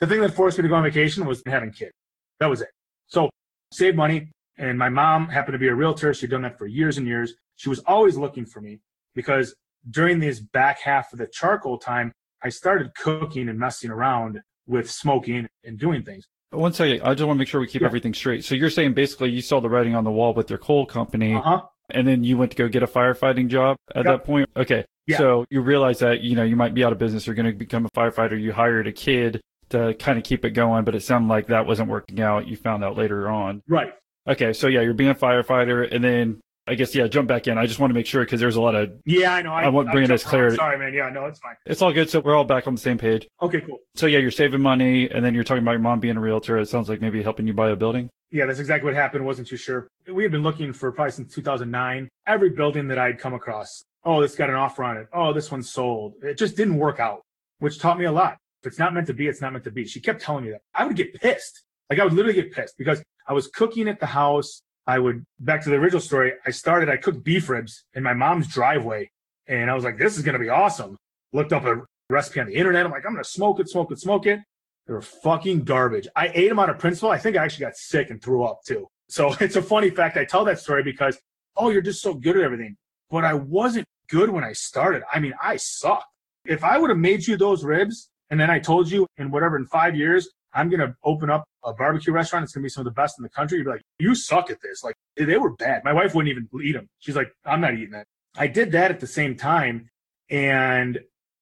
The thing that forced me to go on vacation was having kids. That was it. So save money. And my mom happened to be a realtor. She'd done that for years and years. She was always looking for me because during this back half of the charcoal time, I started cooking and messing around with smoking and doing things. One second, I just want to make sure we keep Yeah. everything straight. So you're saying basically you saw the writing on the wall with your coal company, Uh huh. and then you went to go get a firefighting job at Yep. that point. Okay, Yeah. so you realize that you know you might be out of business. You're going to become a firefighter. You hired a kid to kind of keep it going, but it sounded like that wasn't working out. You found out later on. Right. Okay, so yeah, you're being a firefighter, and then I guess yeah, jump back in. I just want to make sure because there's a lot of Yeah, I know. I want- I'm bringing this jumping around. clarity. Sorry, man. Yeah, no, it's fine. it's all good. So we're all back on the same page. Okay, cool. So yeah, you're saving money, and then you're talking about your mom being a realtor. It sounds like maybe helping you buy a building. Yeah, that's exactly what happened. Wasn't too sure. We had been looking for probably since 2009. Every building that I'd come across, oh, this got an offer on it. Oh, this one's sold. It just didn't work out, which taught me a lot. If it's not meant to be, it's not meant to be. She kept telling me that. I would get pissed. Like I would literally get pissed because I was cooking at the house. I would back to the original story. I started. I cooked beef ribs in my mom's driveway, and I was like, "This is gonna be awesome." Looked up a recipe on the internet. I'm like, "I'm gonna smoke it, smoke it, smoke it." They were fucking garbage. I ate them out of principle. I think I actually got sick and threw up too. So it's a funny fact. I tell that story because, oh, you're just so good at everything. But I wasn't good when I started. I mean, I sucked. If I would have made you those ribs and then I told you in whatever, in five years, I'm going to open up a barbecue restaurant. It's going to be some of the best in the country. You'd be like, you suck at this. Like they were bad. My wife wouldn't even eat them. She's like, I'm not eating that. I did that at the same time. And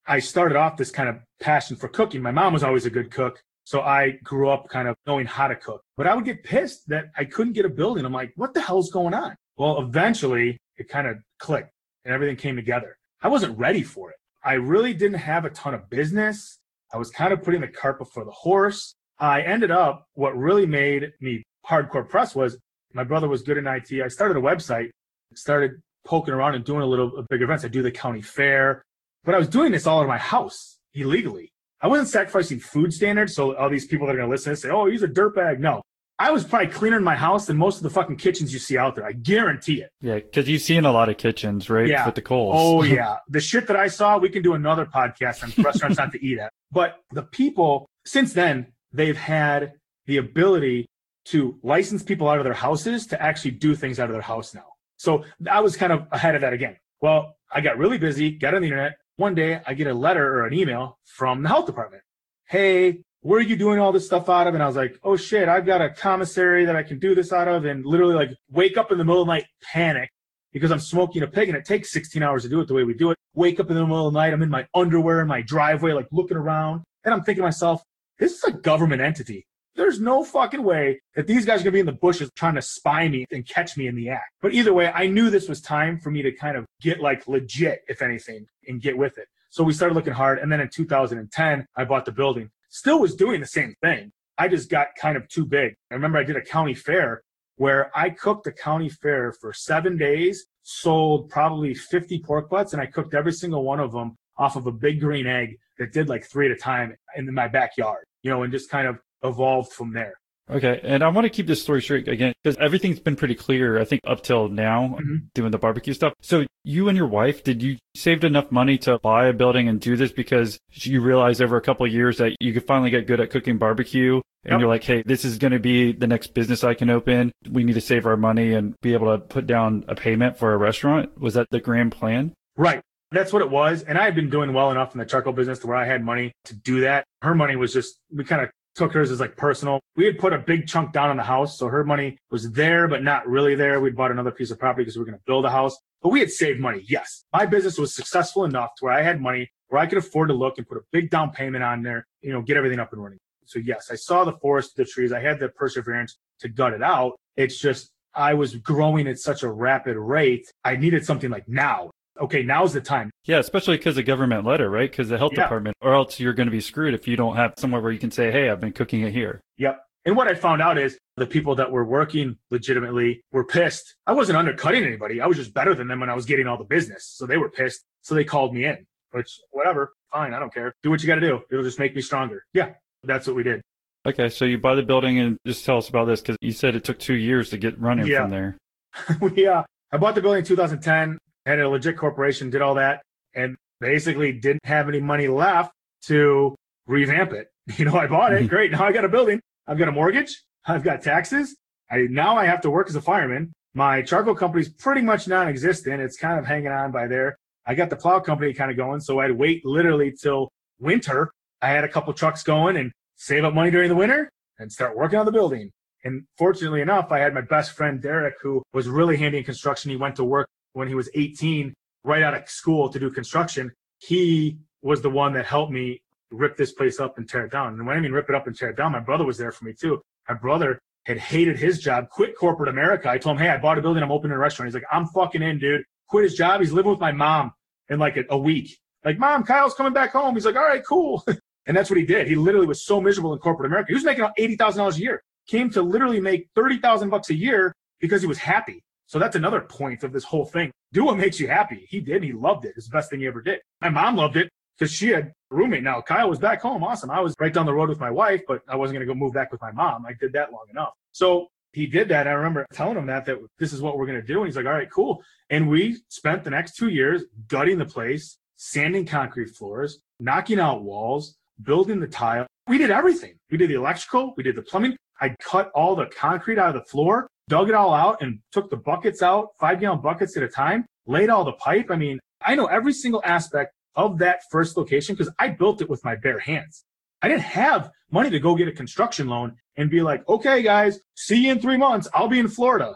I started off this kind of passion for cooking. My mom was always a good cook. So I grew up kind of knowing how to cook. But I would get pissed that I couldn't get a building. I'm like, what the hell's going on? Well, eventually it kind of clicked and everything came together. I wasn't ready for it. I really didn't have a ton of business. I was kind of putting the cart before the horse. I ended up, what really made me hardcore press was My brother was good in IT. I started a website, started poking around and doing a little big events. I do the county fair, but I was doing this all in my house illegally. I wasn't sacrificing food standards. So all these people that are going to listen and say, oh, he's a dirtbag. No, I was probably cleaner in my house than most of the fucking kitchens you see out there. I guarantee it. Yeah, because you've seen a lot of kitchens, right? Yeah. With the coals. Oh yeah, the shit that I saw, we can do another podcast on restaurants not to eat at. But the people since then, they've had the ability to license people out of their houses to actually do things out of their house now. So I was kind of ahead of that again. Well, I got really busy, got on the internet. One day I get a letter or an email from the health department. Hey, where are you doing all this stuff out of? And I was like, oh shit, I've got a commissary that I can do this out of and literally like wake up in the middle of the night, panic because I'm smoking a pig and it takes 16 hours to do it the way we do it. Wake up in the middle of the night. I'm in my underwear in my driveway, like looking around. And I'm thinking to myself, this is a government entity. There's no fucking way that these guys are gonna be in the bushes trying to spy me and catch me in the act. But either way, I knew this was time for me to kind of get like legit, if anything, and get with it. So we started looking hard. And then in 2010, I bought the building still was doing the same thing. I just got kind of too big. I remember I did a county fair where I cooked a county fair for seven days, sold probably 50 pork butts, and I cooked every single one of them off of a big green egg that did like three at a time in my backyard, you know, and just kind of evolved from there. Okay, and I want to keep this story straight again because everything's been pretty clear. I think up till now, Mhm. doing the barbecue stuff. So you and your wife, did you saved enough money to buy a building and do this because you realized over a couple of years that you could finally get good at cooking barbecue, and Yep. you're like, hey, this is going to be the next business I can open. We need to save our money and be able to put down a payment for a restaurant. Was that the grand plan? Right. That's what it was. And I had been doing well enough in the charcoal business to where I had money to do that. Her money was just, we kind of took hers as like personal. We had put a big chunk down on the house. So her money was there, but not really there. We'd bought another piece of property because we were going to build a house, but we had saved money. Yes. My business was successful enough to where I had money where I could afford to look and put a big down payment on there, you know, get everything up and running. So yes, I saw the forest, the trees. I had the perseverance to gut it out. It's just, I was growing at such a rapid rate. I needed something like now. Okay, now's the time. Yeah, especially because of government letter, right? Because the health Yeah. department, or else you're going to be screwed if you don't have somewhere where you can say, hey, I've been cooking it here. Yep. And what I found out is the people that were working legitimately were pissed. I wasn't undercutting anybody. I was just better than them when I was getting all the business. So they were pissed. So they called me in, which whatever, fine. I don't care. Do what you got to do. It'll just make me stronger. Yeah. That's what we did. Okay, so you buy the building and just tell us about this because you said it took two years to get running Yeah. from there. we, uh, I bought the building in 2010, had a legit corporation, did all that, and basically didn't have any money left to revamp it. You know, I bought it. Mhm. Great. Now I got a building. I've got a mortgage. I've got taxes. I now I have to work as a fireman. My charcoal company's pretty much non-existent. It's kind of hanging on by there. I got the plow company kind of going, so I'd wait literally till winter. I had a couple trucks going and save up money during the winter and start working on the building. And fortunately enough, I had my best friend Derek, who was really handy in construction. He went to work when he was 18, right out of school to do construction. He was the one that helped me rip this place up and tear it down. And when I mean rip it up and tear it down, my brother was there for me too. My brother had hated his job, quit corporate America. I told him, Hey, I bought a building. I'm opening a restaurant. He's like, I'm fucking in, dude. Quit his job. He's living with my mom in like a, a week. Like, mom, Kyle's coming back home. He's like, all right, cool. and that's what he did. He literally was so miserable in corporate America. He was making $80,000 a year, came to literally make 30,000 bucks a year because he was happy. So that's another point of this whole thing. Do what makes you happy. He did. He loved it. It's the best thing he ever did. My mom loved it because she had a roommate now. Kyle was back home. Awesome. I was right down the road with my wife, but I wasn't going to go move back with my mom. I did that long enough. So he did that. I remember telling him that, that this is what we're going to do. And he's like, all right, cool. And we spent the next two years gutting the place, sanding concrete floors, knocking out walls, building the tile. We did everything. We did the electrical. We did the plumbing. I cut all the concrete out of the floor, dug it all out and took the buckets out, five gallon buckets at a time, laid all the pipe. I mean, I know every single aspect of that first location because I built it with my bare hands. I didn't have money to go get a construction loan and be like, okay, guys, see you in three months. I'll be in Florida.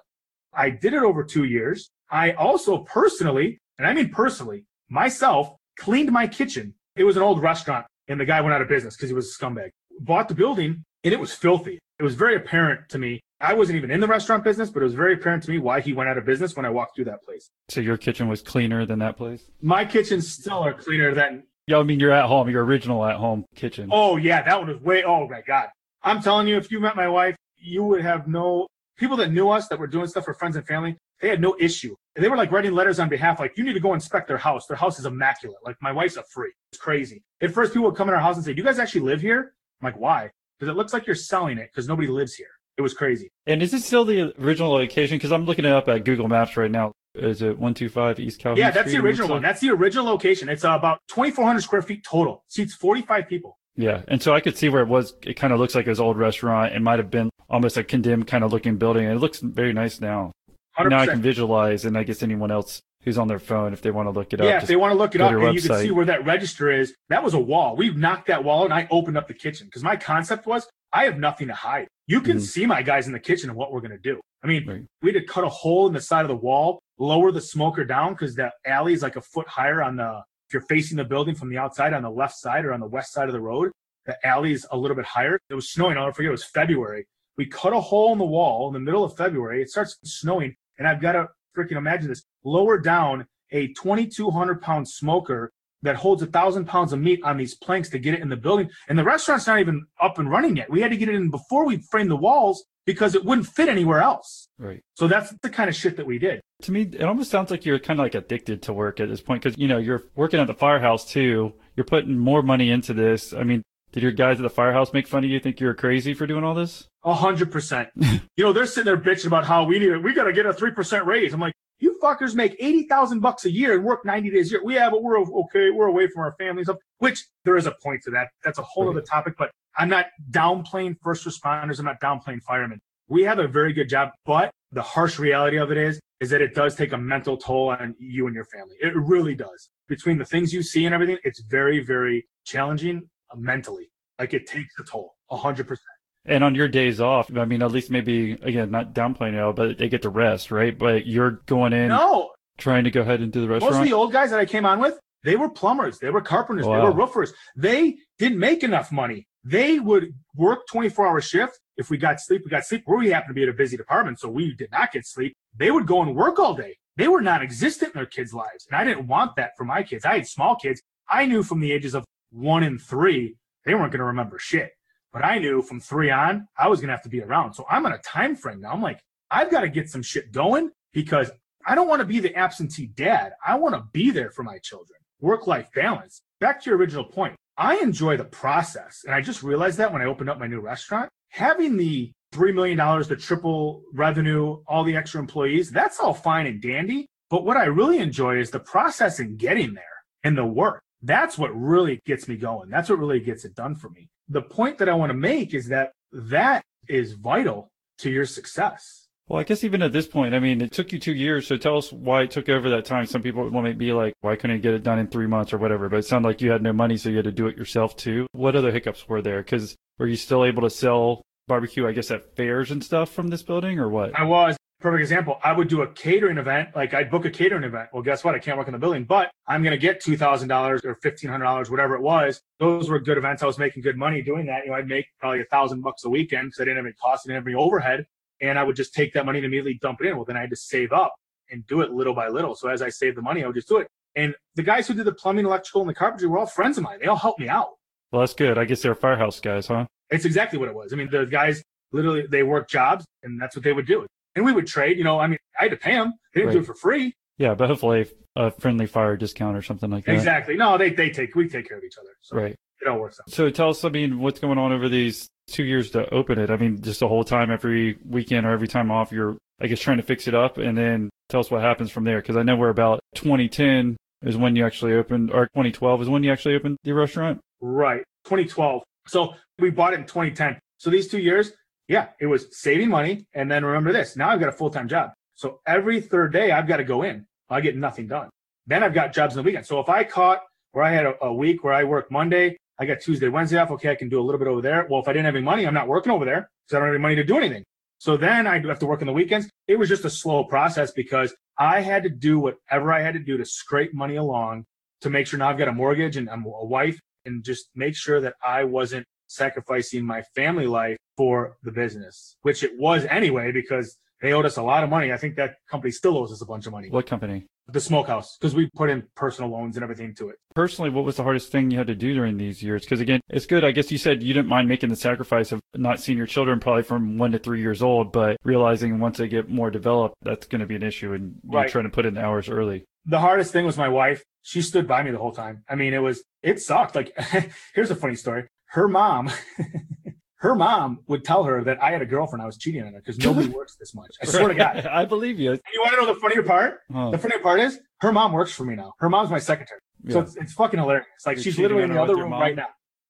I did it over two years. I also personally, and I mean personally, myself cleaned my kitchen. It was an old restaurant and the guy went out of business because he was a scumbag. Bought the building and it was filthy. It was very apparent to me. I wasn't even in the restaurant business, but it was very apparent to me why he went out of business when I walked through that place. So your kitchen was cleaner than that place? My kitchens still are cleaner than Yeah, I mean, your at home, your original at home kitchen. Oh yeah, that one was way. Oh my god, I'm telling you, if you met my wife, you would have no people that knew us that were doing stuff for friends and family, they had no issue. And they were like writing letters on behalf, like, you need to go inspect their house. Their house is immaculate. Like, my wife's a freak. It's crazy. At first, people would come in our house and say, Do you guys actually live here? I'm like, why? Because it looks like you're selling it because nobody lives here. It was crazy. And is it still the original location? Because I'm looking it up at Google Maps right now. Is it 125 East Calhoun Yeah, that's Street, the original one. That's the original location. It's uh, about 2,400 square feet total. Seats 45 people. Yeah, and so I could see where it was. It kind of looks like his old restaurant. It might have been almost a condemned kind of looking building. It looks very nice now. 100%. Now I can visualize, and I guess anyone else who's on their phone, if they want to look it up, yeah, if they want to look it up, and your you can see where that register is. That was a wall. We knocked that wall, and I opened up the kitchen because my concept was I have nothing to hide. You can Mhm. see my guys in the kitchen and what we're going to do. I mean, Right. we had to cut a hole in the side of the wall, lower the smoker down because the alley is like a foot higher on the. If you're facing the building from the outside on the left side or on the west side of the road, the alley is a little bit higher. It was snowing. I'll never forget. It was February. We cut a hole in the wall in the middle of February. It starts snowing, and I've got to freaking imagine this. Lower down a 2,200 pound smoker that holds a thousand pounds of meat on these planks to get it in the building. And the restaurant's not even up and running yet. We had to get it in before we framed the walls because it wouldn't fit anywhere else. right. So that's the kind of shit that we did. To me, it almost sounds like you're kind of like addicted to work at this point because you know you're working at the firehouse too. You're putting more money into this. I mean, did your guys at the firehouse make fun of you? Think you're crazy for doing all this? A hundred percent. You know, they're sitting there bitching about how we need it, we got to get a three percent raise. I'm like, you fuckers make eighty thousand bucks a year and work ninety days a year. We have, but we're okay. We're away from our families. Um, which there is a point to that. That's a whole Right. other topic. But I'm not downplaying first responders. I'm not downplaying firemen. We have a very good job, but the harsh reality of it is, is that it does take a mental toll on you and your family. It really does. Between the things you see and everything, it's very, very challenging mentally. Like it takes a toll, a hundred percent. And on your days off, I mean, at least maybe again, not downplaying it all, but they get to rest, right? But you're going in No, trying to go ahead and do the Most of the old guys that I came on with, they were plumbers, they were carpenters, they were roofers. They didn't make enough money. They would work 24 hour shift. If we got sleep, we got sleep. Where we happened to be at a busy department, so we did not get sleep. They would go and work all day. They were non existent in their kids' lives. And I didn't want that for my kids. I had small kids. I knew from the ages of one and three, they weren't going to remember shit. But I knew from three on, I was going to have to be around. So I'm on a time frame now. I'm like, I've got to get some shit going because I don't want to be the absentee dad. I want to be there for my children. Work life balance. Back to your original point. I enjoy the process. And I just realized that when I opened up my new restaurant. Having the $3 million, the triple revenue, all the extra employees, that's all fine and dandy. But what I really enjoy is the process in getting there and the work. That's what really gets me going. That's what really gets it done for me. The point that I want to make is that that is vital to your success. Well, I guess even at this point, I mean, it took you two years. So tell us why it took over that time. Some people might be like, why couldn't you get it done in three months or whatever? But it sounded like you had no money, so you had to do it yourself too. What other hiccups were there? Because were you still able to sell barbecue, I guess, at fairs and stuff from this building or what? I was perfect example. I would do a catering event, like I'd book a catering event. Well, guess what? I can't work in the building, but I'm going to get two thousand dollars or fifteen hundred dollars, whatever it was. Those were good events. I was making good money doing that. You know, I'd make probably a thousand bucks a weekend because I didn't have any costs, I didn't have any overhead, and I would just take that money and immediately dump it in. Well, then I had to save up and do it little by little. So as I saved the money, I would just do it. And the guys who did the plumbing, electrical, and the carpentry were all friends of mine. They all helped me out. Well, that's good. I guess they're firehouse guys, huh? It's exactly what it was. I mean, the guys literally they work jobs, and that's what they would do. And we would trade. You know, I mean, I had to pay them. They didn't do it for free. Yeah, but hopefully a friendly fire discount or something like that. Exactly. No, they they take we take care of each other. So Right. it all works out. So tell us, I mean, what's going on over these two years to open it? I mean, just the whole time, every weekend or every time off, you're, I guess, trying to fix it up, and then tell us what happens from there. Because I know we're about 2010 is when you actually opened, or 2012 is when you actually opened the restaurant. Right. 2012. So we bought it in 2010. So these two years, yeah, it was saving money. And then remember this. Now I've got a full time job. So every third day I've got to go in. I get nothing done. Then I've got jobs on the weekend. So if I caught where I had a, a week where I work Monday, I got Tuesday, Wednesday off. Okay, I can do a little bit over there. Well, if I didn't have any money, I'm not working over there because I don't have any money to do anything. So then I have to work on the weekends. It was just a slow process because I had to do whatever I had to do to scrape money along to make sure now I've got a mortgage and I'm a wife and just make sure that I wasn't sacrificing my family life for the business, which it was anyway because they owed us a lot of money. I think that company still owes us a bunch of money. What company? the smokehouse because we put in personal loans and everything to it. Personally, what was the hardest thing you had to do during these years? Because again, it's good. I guess you said you didn't mind making the sacrifice of not seeing your children probably from one to three years old, but realizing once they get more developed, that's going to be an issue and you're Right. trying to put in the hours early. The hardest thing was my wife. She stood by me the whole time. I mean, it was, it sucked. Like, here's a funny story. Her mom, her mom would tell her that I had a girlfriend. I was cheating on her because nobody works this much. I swear to God. I believe you. You want to know the funnier part? Huh. The funnier part is her mom works for me now. Her mom's my secretary. So it's, it's fucking hilarious. Like You're she's literally in the other room mom? right now.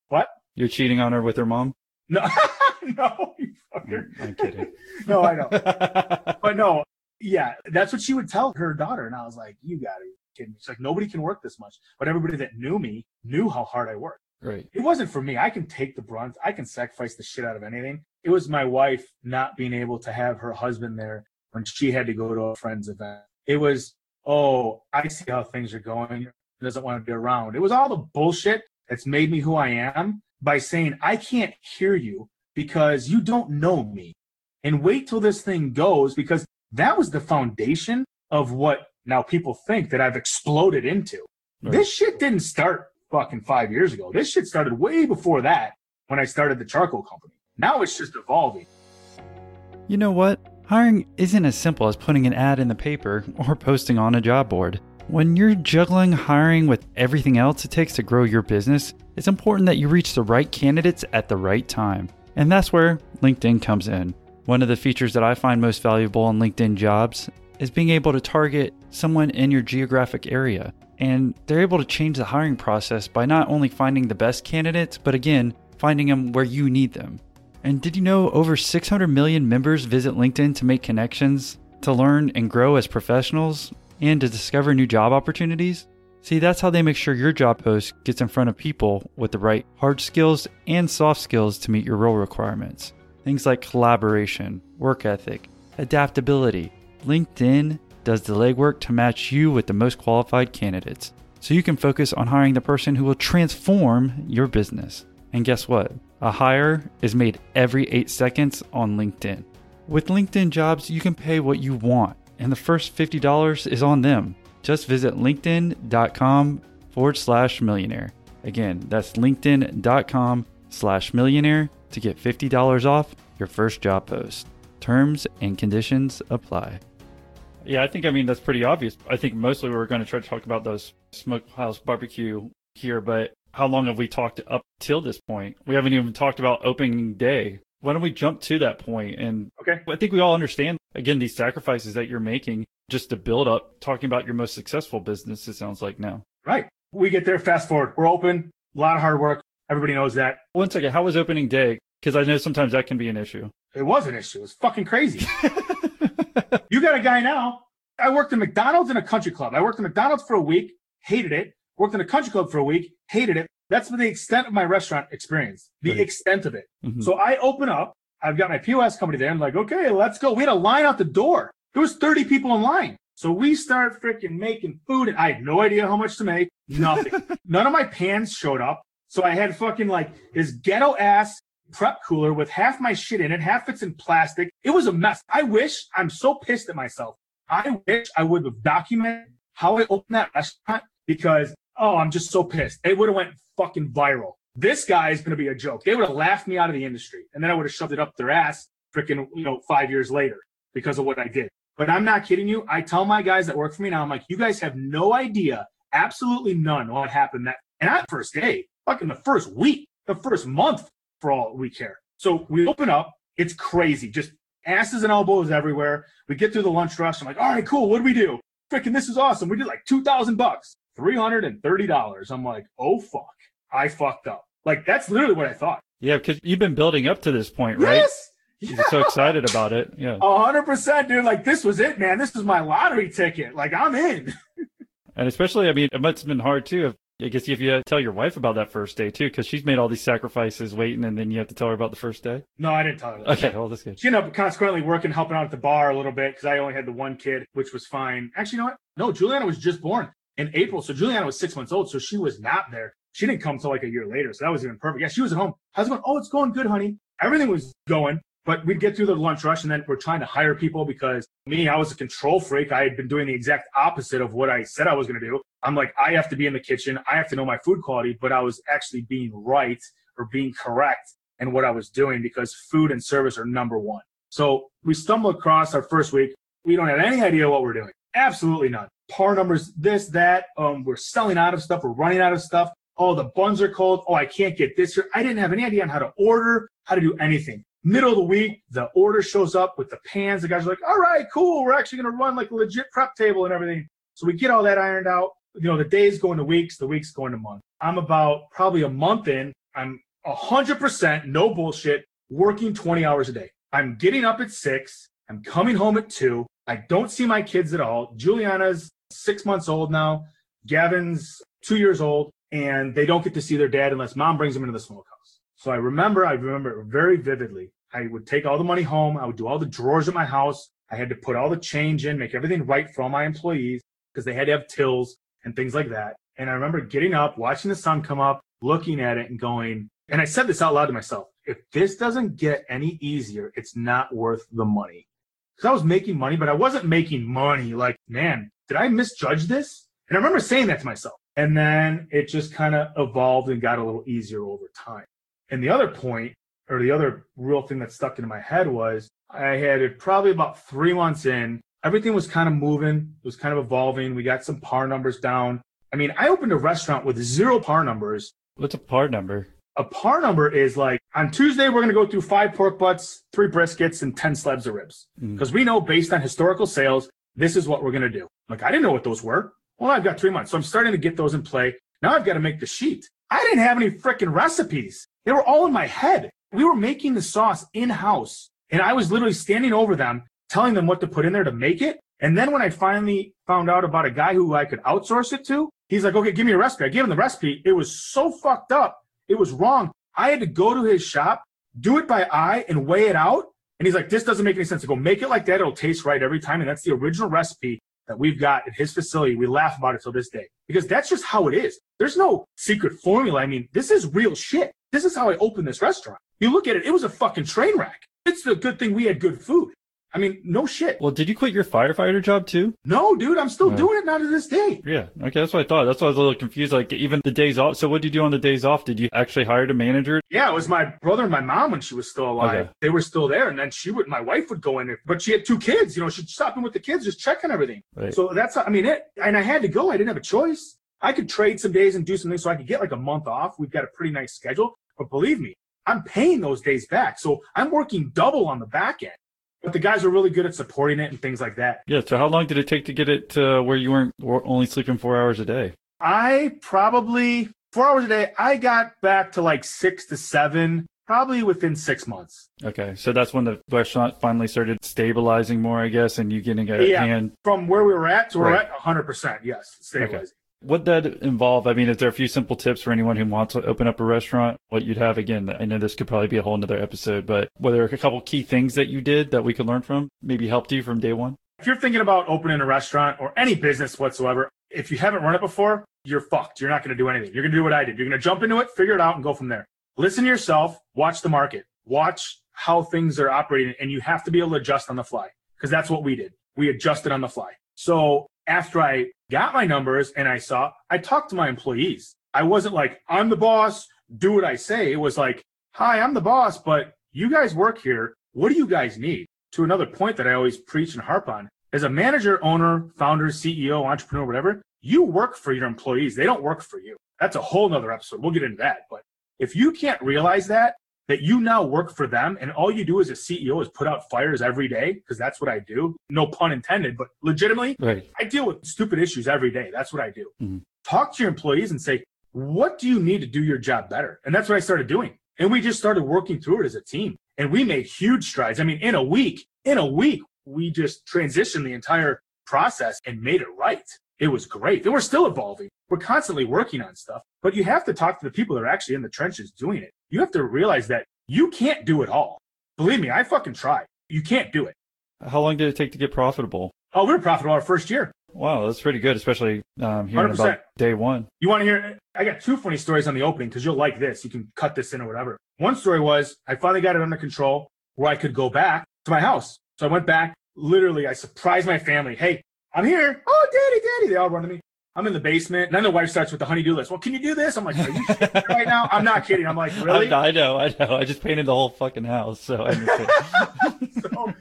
What? You're cheating on her with her mom? No, no, you fucker. I'm kidding. No, I know. But no, yeah, that's what she would tell her daughter. And I was like, you gotta be kidding me. She's like, nobody can work this much. But everybody that knew me knew how hard I worked. Right. It wasn't for me. I can take the brunt. I can sacrifice the shit out of anything. It was my wife not being able to have her husband there when she had to go to a friend's event. It was, oh, I see how things are going. He doesn't want to be around. It was all the bullshit that's made me who I am by saying, I can't hear you because you don't know me. And wait till this thing goes because that was the foundation of what now people think that I've exploded into. Right. This shit didn't start fucking five years ago. This shit started way before that when I started the charcoal company. Now it's just evolving. You know what? Hiring isn't as simple as putting an ad in the paper or posting on a job board. When you're juggling hiring with everything else it takes to grow your business, it's important that you reach the right candidates at the right time. And that's where LinkedIn comes in. One of the features that I find most valuable on LinkedIn jobs is being able to target someone in your geographic area. And they're able to change the hiring process by not only finding the best candidates, but again, finding them where you need them. And did you know over 600 million members visit LinkedIn to make connections, to learn and grow as professionals, and to discover new job opportunities? See, that's how they make sure your job post gets in front of people with the right hard skills and soft skills to meet your role requirements. Things like collaboration, work ethic, adaptability. LinkedIn does the legwork to match you with the most qualified candidates so you can focus on hiring the person who will transform your business. And guess what? A hire is made every eight seconds on LinkedIn. With LinkedIn jobs, you can pay what you want, and the first $50 is on them. Just visit linkedin.com forward slash millionaire. Again, that's linkedin.com slash millionaire to get $50 off your first job post. Terms and conditions apply. Yeah, I think, I mean, that's pretty obvious. I think mostly we're going to try to talk about those smokehouse barbecue here, but how long have we talked up till this point? We haven't even talked about opening day. Why don't we jump to that point? And Okay. I think we all understand, again, these sacrifices that you're making just to build up, talking about your most successful business, it sounds like now. Right. We get there, fast forward. We're open, a lot of hard work. Everybody knows that. One second, how was opening day? Because I know sometimes that can be an issue. It was an issue. It was fucking crazy. you got a guy now. I worked in McDonald's and a country club. I worked in McDonald's for a week, hated it. Worked in a country club for a week, hated it. That's the extent of my restaurant experience. The Right. extent of it. Mhm. So I open up. I've got my POS company there. I'm like, okay, let's go. We had a line out the door. There was 30 people in line. So we start freaking making food, and I had no idea how much to make. Nothing. None of my pans showed up. So I had fucking like this ghetto ass prep cooler with half my shit in it, half it's in plastic. It was a mess. I wish I'm so pissed at myself. I wish I would have documented how I opened that restaurant because oh, I'm just so pissed. It would have went fucking viral. This guy is going to be a joke. They would have laughed me out of the industry, and then I would have shoved it up their ass, freaking, you know, five years later because of what I did. But I'm not kidding you. I tell my guys that work for me now, I'm like, you guys have no idea, absolutely none, what happened that, and not first day, fucking the first week, the first month, for all we care. So we open up. It's crazy, just asses and elbows everywhere. We get through the lunch rush. I'm like, all right, cool. What do we do? Freaking, this is awesome. We did like two thousand bucks, three hundred and thirty dollars. I'm like, oh fuck, I fucked up. Like that's literally what I thought. Yeah, because you've been building up to this point, right? Yes. You're so excited about it. Yeah. A hundred percent, dude. Like this was it, man. This is my lottery ticket. Like I'm in. And especially, I mean, it must have been hard too. I guess if you tell your wife about that first day too, because she's made all these sacrifices waiting, and then you have to tell her about the first day. No, I didn't tell her. That. Okay, well, that's good. She ended up consequently working, helping out at the bar a little bit because I only had the one kid, which was fine. Actually, you know what? No, Juliana was just born in April. So Juliana was six months old. So she was not there. She didn't come till like a year later. So that was even perfect. Yeah, she was at home. How's it going? Oh, it's going good, honey. Everything was going. But we'd get through the lunch rush and then we're trying to hire people because me, I was a control freak. I had been doing the exact opposite of what I said I was going to do. I'm like, I have to be in the kitchen. I have to know my food quality, but I was actually being right or being correct in what I was doing because food and service are number one. So we stumble across our first week. We don't have any idea what we're doing. Absolutely none. Par numbers, this, that. Um, we're selling out of stuff. We're running out of stuff. Oh, the buns are cold. Oh, I can't get this here. I didn't have any idea on how to order, how to do anything. Middle of the week, the order shows up with the pans. The guys are like, all right, cool. We're actually going to run like a legit prep table and everything. So we get all that ironed out. You know, the days go into weeks, the weeks go into months. I'm about probably a month in. I'm 100% no bullshit working 20 hours a day. I'm getting up at six. I'm coming home at two. I don't see my kids at all. Juliana's six months old now. Gavin's two years old, and they don't get to see their dad unless mom brings them into the smokehouse. So I remember, I remember it very vividly. I would take all the money home. I would do all the drawers at my house. I had to put all the change in, make everything right for all my employees because they had to have tills and things like that. And I remember getting up, watching the sun come up, looking at it and going, and I said this out loud to myself if this doesn't get any easier, it's not worth the money. Because I was making money, but I wasn't making money like, man, did I misjudge this? And I remember saying that to myself. And then it just kind of evolved and got a little easier over time. And the other point, or the other real thing that stuck into my head was I had it probably about three months in. Everything was kind of moving, it was kind of evolving. We got some par numbers down. I mean, I opened a restaurant with zero par numbers. What's a par number? A par number is like on Tuesday, we're going to go through five pork butts, three briskets, and 10 slabs of ribs. Mm. Because we know based on historical sales, this is what we're going to do. Like, I didn't know what those were. Well, I've got three months. So I'm starting to get those in play. Now I've got to make the sheet. I didn't have any freaking recipes. They were all in my head. We were making the sauce in house. And I was literally standing over them, telling them what to put in there to make it. And then when I finally found out about a guy who I could outsource it to, he's like, okay, give me a recipe. I gave him the recipe. It was so fucked up. It was wrong. I had to go to his shop, do it by eye, and weigh it out. And he's like, this doesn't make any sense. I go, make it like that. It'll taste right every time. And that's the original recipe that we've got at his facility. We laugh about it till this day because that's just how it is. There's no secret formula. I mean, this is real shit. This is how I opened this restaurant. You look at it, it was a fucking train wreck. It's the good thing we had good food. I mean, no shit. Well, did you quit your firefighter job too? No, dude, I'm still Yeah. doing it now to this day. Yeah. Okay, that's what I thought. That's why I was a little confused. Like even the days off. So what did you do on the days off? Did you actually hire a manager? Yeah, it was my brother and my mom when she was still alive. Okay. They were still there, and then she would, my wife would go in there, but she had two kids. You know, she'd stop in with the kids, just checking everything. Right. So that's, I mean, it, and I had to go. I didn't have a choice. I could trade some days and do something so I could get like a month off. We've got a pretty nice schedule, but believe me, I'm paying those days back. So I'm working double on the back end. But the guys were really good at supporting it and things like that. Yeah. So how long did it take to get it to where you weren't only sleeping four hours a day? I probably four hours a day. I got back to like six to seven, probably within six months. Okay. So that's when the restaurant finally started stabilizing more, I guess, and you getting a Yeah. hand. From where we were at to where we're at, 100%. Yes, stabilizing. What that involve? I mean, is there a few simple tips for anyone who wants to open up a restaurant? What you'd have again? I know this could probably be a whole nother episode, but were there a couple key things that you did that we could learn from? Maybe helped you from day one. If you're thinking about opening a restaurant or any business whatsoever, if you haven't run it before, you're fucked. You're not going to do anything. You're going to do what I did. You're going to jump into it, figure it out, and go from there. Listen to yourself, watch the market, watch how things are operating, and you have to be able to adjust on the fly because that's what we did. We adjusted on the fly. So after I got my numbers and I saw, I talked to my employees. I wasn't like, I'm the boss, do what I say. It was like, hi, I'm the boss, but you guys work here. What do you guys need? To another point that I always preach and harp on as a manager, owner, founder, CEO, entrepreneur, whatever, you work for your employees. They don't work for you. That's a whole nother episode. We'll get into that. But if you can't realize that, that you now work for them and all you do as a CEO is put out fires every day, because that's what I do. No pun intended, but legitimately, Right. I deal with stupid issues every day. That's what I do. Mhm. Talk to your employees and say, what do you need to do your job better? And that's what I started doing. And we just started working through it as a team. And we made huge strides. I mean, in a week, in a week, we just transitioned the entire process and made it right. It was great. And we're still evolving. We're constantly working on stuff. But you have to talk to the people that are actually in the trenches doing it. You have to realize that you can't do it all. Believe me, I fucking tried. You can't do it. How long did it take to get profitable? Oh, we were profitable our first year. Wow, that's pretty good, especially um, hearing 100%. about day one. You want to hear? I got two funny stories on the opening because you'll like this. You can cut this in or whatever. One story was I finally got it under control. where I could go back to my house. So I went back. Literally, I surprised my family. Hey, I'm here. Oh, daddy, daddy. They all run to me. I'm in the basement. And then the wife starts with the honeydew list. Well, can you do this? I'm like, are you right now? I'm not kidding. I'm like, really? I, I know, I know. I just painted the whole fucking house, so I so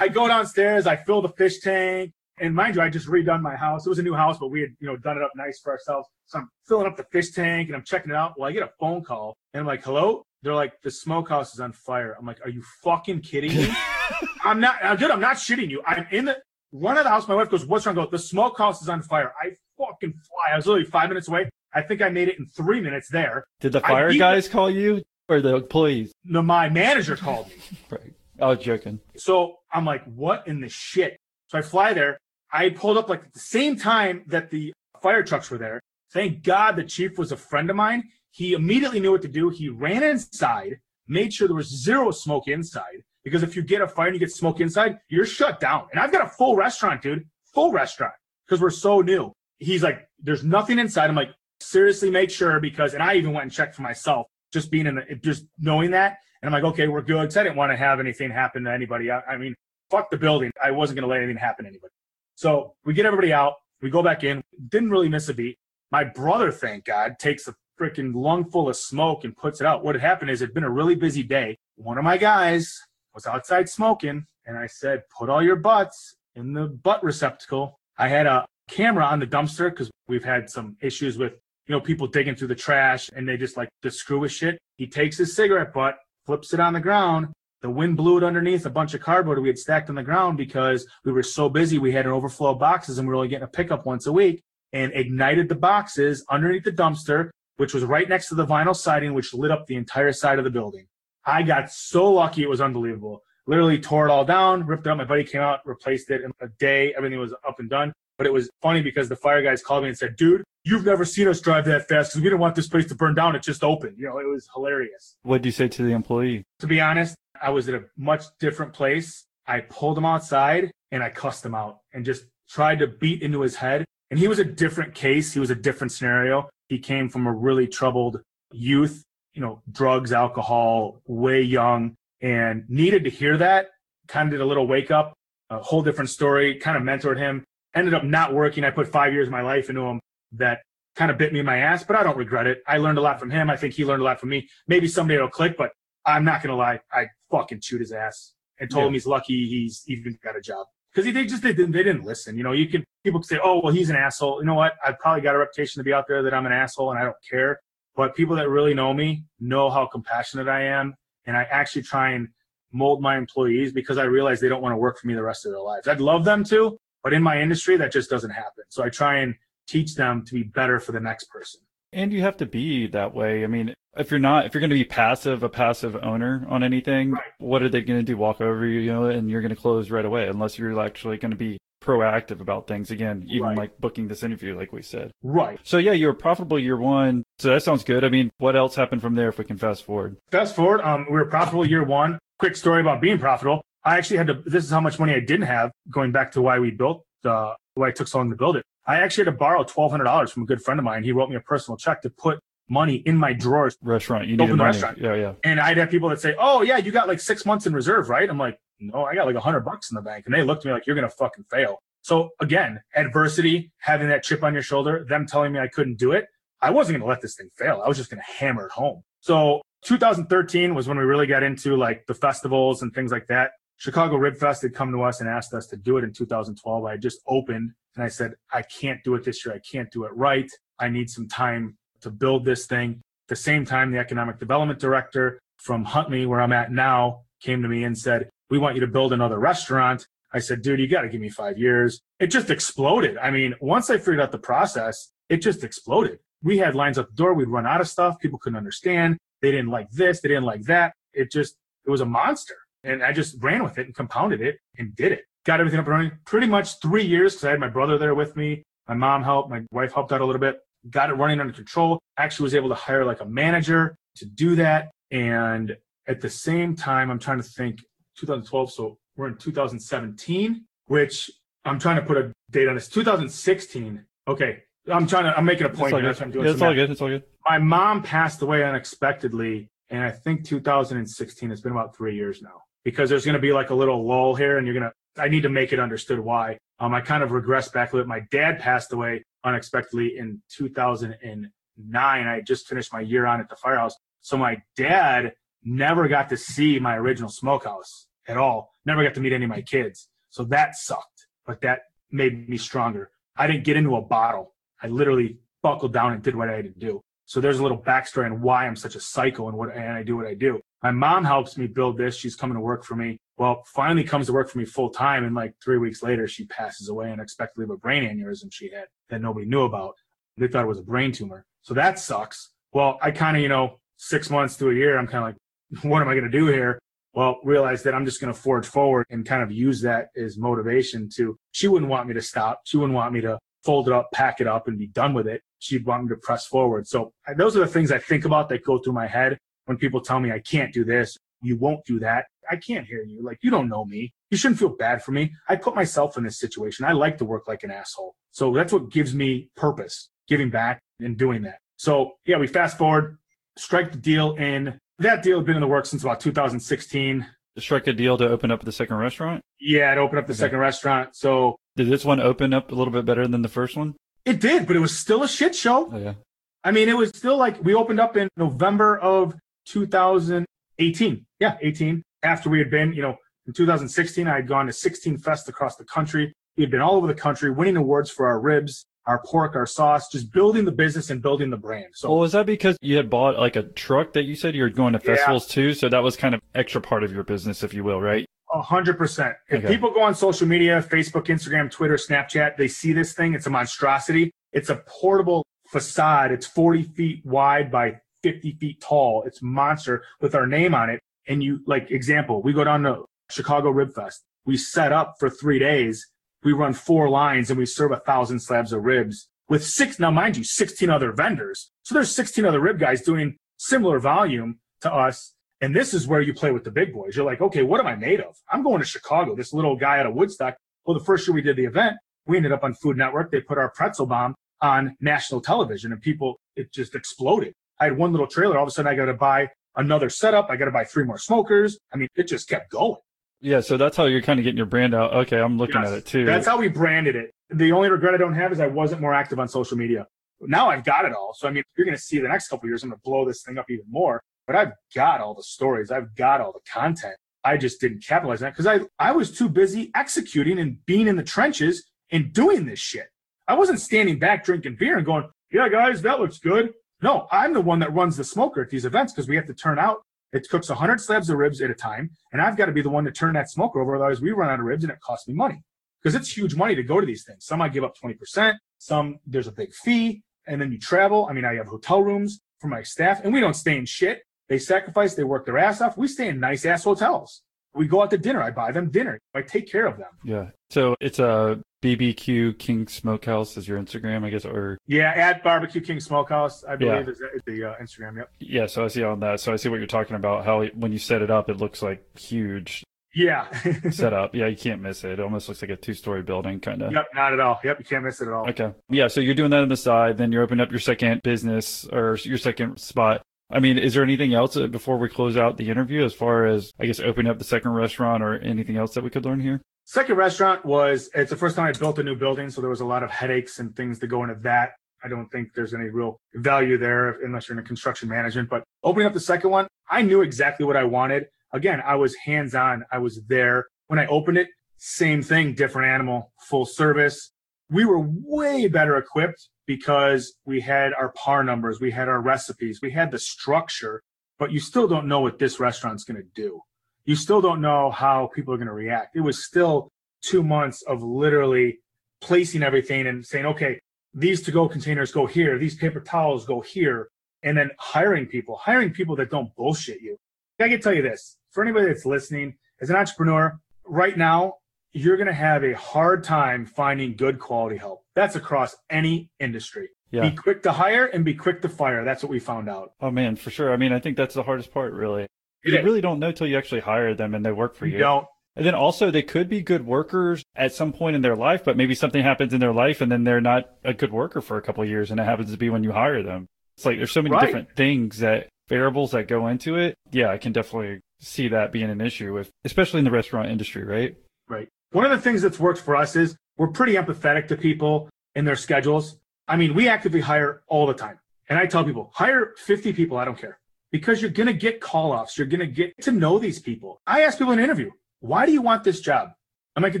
I go downstairs, I fill the fish tank, and mind you, I just redone my house. It was a new house, but we had, you know, done it up nice for ourselves. So I'm filling up the fish tank and I'm checking it out. Well, I get a phone call and I'm like, hello? They're like, the smokehouse is on fire. I'm like, are you fucking kidding me? I'm not, I'm good. I'm not shitting you. I'm in the run of the house. My wife goes, what's wrong? I go, the smokehouse is on fire. I fucking fly. I was literally five minutes away. I think I made it in three minutes there. Did the fire guys call you or the police? No, my manager called me. Right. I was joking. So I'm like, what in the shit? So I fly there. I pulled up like at the same time that the fire trucks were there. Thank God the chief was a friend of mine. He immediately knew what to do. He ran inside, made sure there was zero smoke inside. Because if you get a fire and you get smoke inside, you're shut down. And I've got a full restaurant, dude. Full restaurant. Because we're so new. He's like, there's nothing inside. I'm like, seriously, make sure because, and I even went and checked for myself, just being in the, just knowing that. And I'm like, okay, we're good. I didn't want to have anything happen to anybody. I, I mean, fuck the building. I wasn't going to let anything happen to anybody. So we get everybody out. We go back in. Didn't really miss a beat. My brother, thank God, takes a freaking lung full of smoke and puts it out. What had happened is it'd been a really busy day. One of my guys was outside smoking, and I said, put all your butts in the butt receptacle. I had a camera on the dumpster because we've had some issues with, you know, people digging through the trash and they just like to screw with shit. He takes his cigarette butt, flips it on the ground. The wind blew it underneath a bunch of cardboard we had stacked on the ground because we were so busy. We had an overflow of boxes and we were only getting a pickup once a week and ignited the boxes underneath the dumpster, which was right next to the vinyl siding, which lit up the entire side of the building. I got so lucky. It was unbelievable. Literally tore it all down, ripped it up. My buddy came out, replaced it in a day. Everything was up and done. But it was funny because the fire guys called me and said, dude, you've never seen us drive that fast because we didn't want this place to burn down. It just opened. You know, it was hilarious. What did you say to the employee? To be honest, I was at a much different place. I pulled him outside and I cussed him out and just tried to beat into his head. And he was a different case. He was a different scenario. He came from a really troubled youth, you know, drugs, alcohol, way young, and needed to hear that. Kind of did a little wake up, a whole different story, kind of mentored him. Ended up not working. I put five years of my life into him that kind of bit me in my ass, but I don't regret it. I learned a lot from him. I think he learned a lot from me. Maybe someday it'll click, but I'm not gonna lie. I fucking chewed his ass and told Yeah. him he's lucky he's even got a job because they just they didn't they didn't listen. You know, you can people can say, oh well, he's an asshole. You know what? I've probably got a reputation to be out there that I'm an asshole and I don't care. But people that really know me know how compassionate I am, and I actually try and mold my employees because I realize they don't want to work for me the rest of their lives. I'd love them to, but in my industry, that just doesn't happen. So I try and teach them to be better for the next person. And you have to be that way. I mean, if you're not, if you're going to be passive, a passive owner on anything, Right. what are they going to do? Walk over you, you know, and you're going to close right away unless you're actually going to be proactive about things. Again, even Right. like booking this interview, like we said. Right. So yeah, you were profitable year one. So that sounds good. I mean, what else happened from there if we can fast forward? Fast forward, um, we were profitable year one. Quick story about being profitable. I actually had to, this is how much money I didn't have going back to why we built, uh, why it took so long to build it. I actually had to borrow $1,200 from a good friend of mine. He wrote me a personal check to put money in my drawers. Restaurant. You need money. restaurant. Yeah, yeah. And I'd have people that say, Oh yeah, you got like six months in reserve, right? I'm like, no, I got like a hundred bucks in the bank. And they looked at me like, you're going to fucking fail. So again, adversity, having that chip on your shoulder, them telling me I couldn't do it. I wasn't going to let this thing fail. I was just going to hammer it home. So 2013 was when we really got into like the festivals and things like that. Chicago Rib Fest had come to us and asked us to do it in 2012. I just opened and I said, I can't do it this year. I can't do it right. I need some time to build this thing. At the same time, the economic development director from Huntley, where I'm at now, came to me and said, We want you to build another restaurant. I said, dude, you got to give me five years. It just exploded. I mean, once I figured out the process, it just exploded. We had lines up the door. We'd run out of stuff. People couldn't understand. They didn't like this. They didn't like that. It just, it was a monster. And I just ran with it and compounded it and did it. Got everything up and running pretty much three years because I had my brother there with me. My mom helped. My wife helped out a little bit. Got it running under control. Actually was able to hire like a manager to do that. And at the same time, I'm trying to think 2012. So we're in 2017, which I'm trying to put a date on this. 2016. Okay. I'm trying to, I'm making a It's point all here. good. That's what I'm doing. Yeah, it's all good. It's all good. My mom passed away unexpectedly. And I think 2016, it's been about three years now. Because there's going to be like a little lull here and you're going to, I need to make it understood why. Um, I kind of regressed back a little bit. My dad passed away unexpectedly in 2009. I just finished my year on at the firehouse. So my dad never got to see my original smokehouse at all. Never got to meet any of my kids. So that sucked, but that made me stronger. I didn't get into a bottle. I literally buckled down and did what I had to do. So there's a little backstory on why I'm such a psycho and what and I do what I do. My mom helps me build this. She's coming to work for me. Well, finally comes to work for me full time, and like three weeks later, she passes away unexpectedly of a brain aneurysm she had that nobody knew about. They thought it was a brain tumor. So that sucks. Well, I kind of, you know, six months to a year, I'm kind of like, what am I going to do here? Well, realize that I'm just going to forge forward and kind of use that as motivation to, she wouldn't want me to stop. She wouldn't want me to fold it up, pack it up and be done with it. She'd want me to press forward. So those are the things I think about that go through my head when people tell me I can't do this, you won't do that. I can't hear you. Like, you don't know me. You shouldn't feel bad for me. I put myself in this situation. I like to work like an asshole. So that's what gives me purpose, giving back and doing that. So yeah, we fast forward, strike the deal in that deal had been in the works since about 2016. Strike a deal to open up the second restaurant? Yeah, to open up the okay. second restaurant. So did this one open up a little bit better than the first one? It did, but it was still a shit show. Oh, yeah. I mean, it was still like we opened up in November of 2018. Yeah, 18. After we had been, you know, in 2016, I had gone to 16 fests across the country. We had been all over the country winning awards for our ribs, our pork, our sauce, just building the business and building the brand. So, well, was that because you had bought like a truck that you said you were going to festivals yeah. too? So that was kind of extra part of your business, if you will, right? A hundred percent. If okay. people go on social media, Facebook, Instagram, Twitter, Snapchat, they see this thing. It's a monstrosity. It's a portable facade. It's 40 feet wide by 50 feet tall. It's monster with our name on it. And you like example, we go down to Chicago Rib Fest. We set up for three days. We run four lines and we serve a thousand slabs of ribs with six. Now, mind you, 16 other vendors. So there's 16 other rib guys doing similar volume to us. And this is where you play with the big boys. You're like, okay, what am I made of? I'm going to Chicago. This little guy out of Woodstock. Well, the first year we did the event, we ended up on Food Network. They put our pretzel bomb on national television and people, it just exploded. I had one little trailer. All of a sudden, I got to buy another setup. I got to buy three more smokers. I mean, it just kept going. Yeah, so that's how you're kind of getting your brand out. Okay, I'm looking yes, at it too. That's how we branded it. The only regret I don't have is I wasn't more active on social media. Now I've got it all. So I mean, you're going to see the next couple years, I'm going to blow this thing up even more. But I've got all the stories. I've got all the content. I just didn't capitalize on that because I I was too busy executing and being in the trenches and doing this shit. I wasn't standing back drinking beer and going, "Yeah, guys, that looks good." No, I'm the one that runs the smoker at these events because we have to turn out. It cooks 100 slabs of ribs at a time, and I've got to be the one to turn that smoker over. Otherwise, we run out of ribs and it costs me money because it's huge money to go to these things. Some I give up 20%, some there's a big fee, and then you travel. I mean, I have hotel rooms for my staff, and we don't stay in shit. They sacrifice, they work their ass off. We stay in nice ass hotels. We go out to dinner. I buy them dinner. I take care of them. Yeah. So it's a BBQ King Smokehouse is your Instagram, I guess, or yeah, at Barbecue King Smokehouse, I believe yeah. is the uh, Instagram. Yep. Yeah, so I see on that. So I see what you're talking about. How when you set it up, it looks like huge. Yeah. set up. Yeah, you can't miss it. It almost looks like a two story building, kind of. Yep, not at all. Yep, you can't miss it at all. Okay. Yeah, so you're doing that on the side. Then you're opening up your second business or your second spot. I mean, is there anything else uh, before we close out the interview as far as, I guess, opening up the second restaurant or anything else that we could learn here? Second restaurant was, it's the first time I built a new building. So there was a lot of headaches and things to go into that. I don't think there's any real value there unless you're in construction management. But opening up the second one, I knew exactly what I wanted. Again, I was hands on. I was there. When I opened it, same thing, different animal, full service. We were way better equipped because we had our par numbers, we had our recipes, we had the structure, but you still don't know what this restaurant's going to do. You still don't know how people are going to react. It was still two months of literally placing everything and saying, okay, these to go containers go here, these paper towels go here, and then hiring people, hiring people that don't bullshit you. I can tell you this for anybody that's listening, as an entrepreneur, right now, you're going to have a hard time finding good quality help. That's across any industry. Yeah. Be quick to hire and be quick to fire. That's what we found out. Oh man, for sure. I mean, I think that's the hardest part, really. It you is. really don't know till you actually hire them and they work for you. You don't. And then also they could be good workers at some point in their life, but maybe something happens in their life and then they're not a good worker for a couple of years and it happens to be when you hire them. It's like there's so many right. different things that variables that go into it. Yeah, I can definitely see that being an issue with, especially in the restaurant industry, right? Right. One of the things that's worked for us is we're pretty empathetic to people in their schedules. I mean, we actively hire all the time. And I tell people, hire 50 people, I don't care. Because you're going to get call offs. You're going to get to know these people. I ask people in an interview, why do you want this job? I'm like,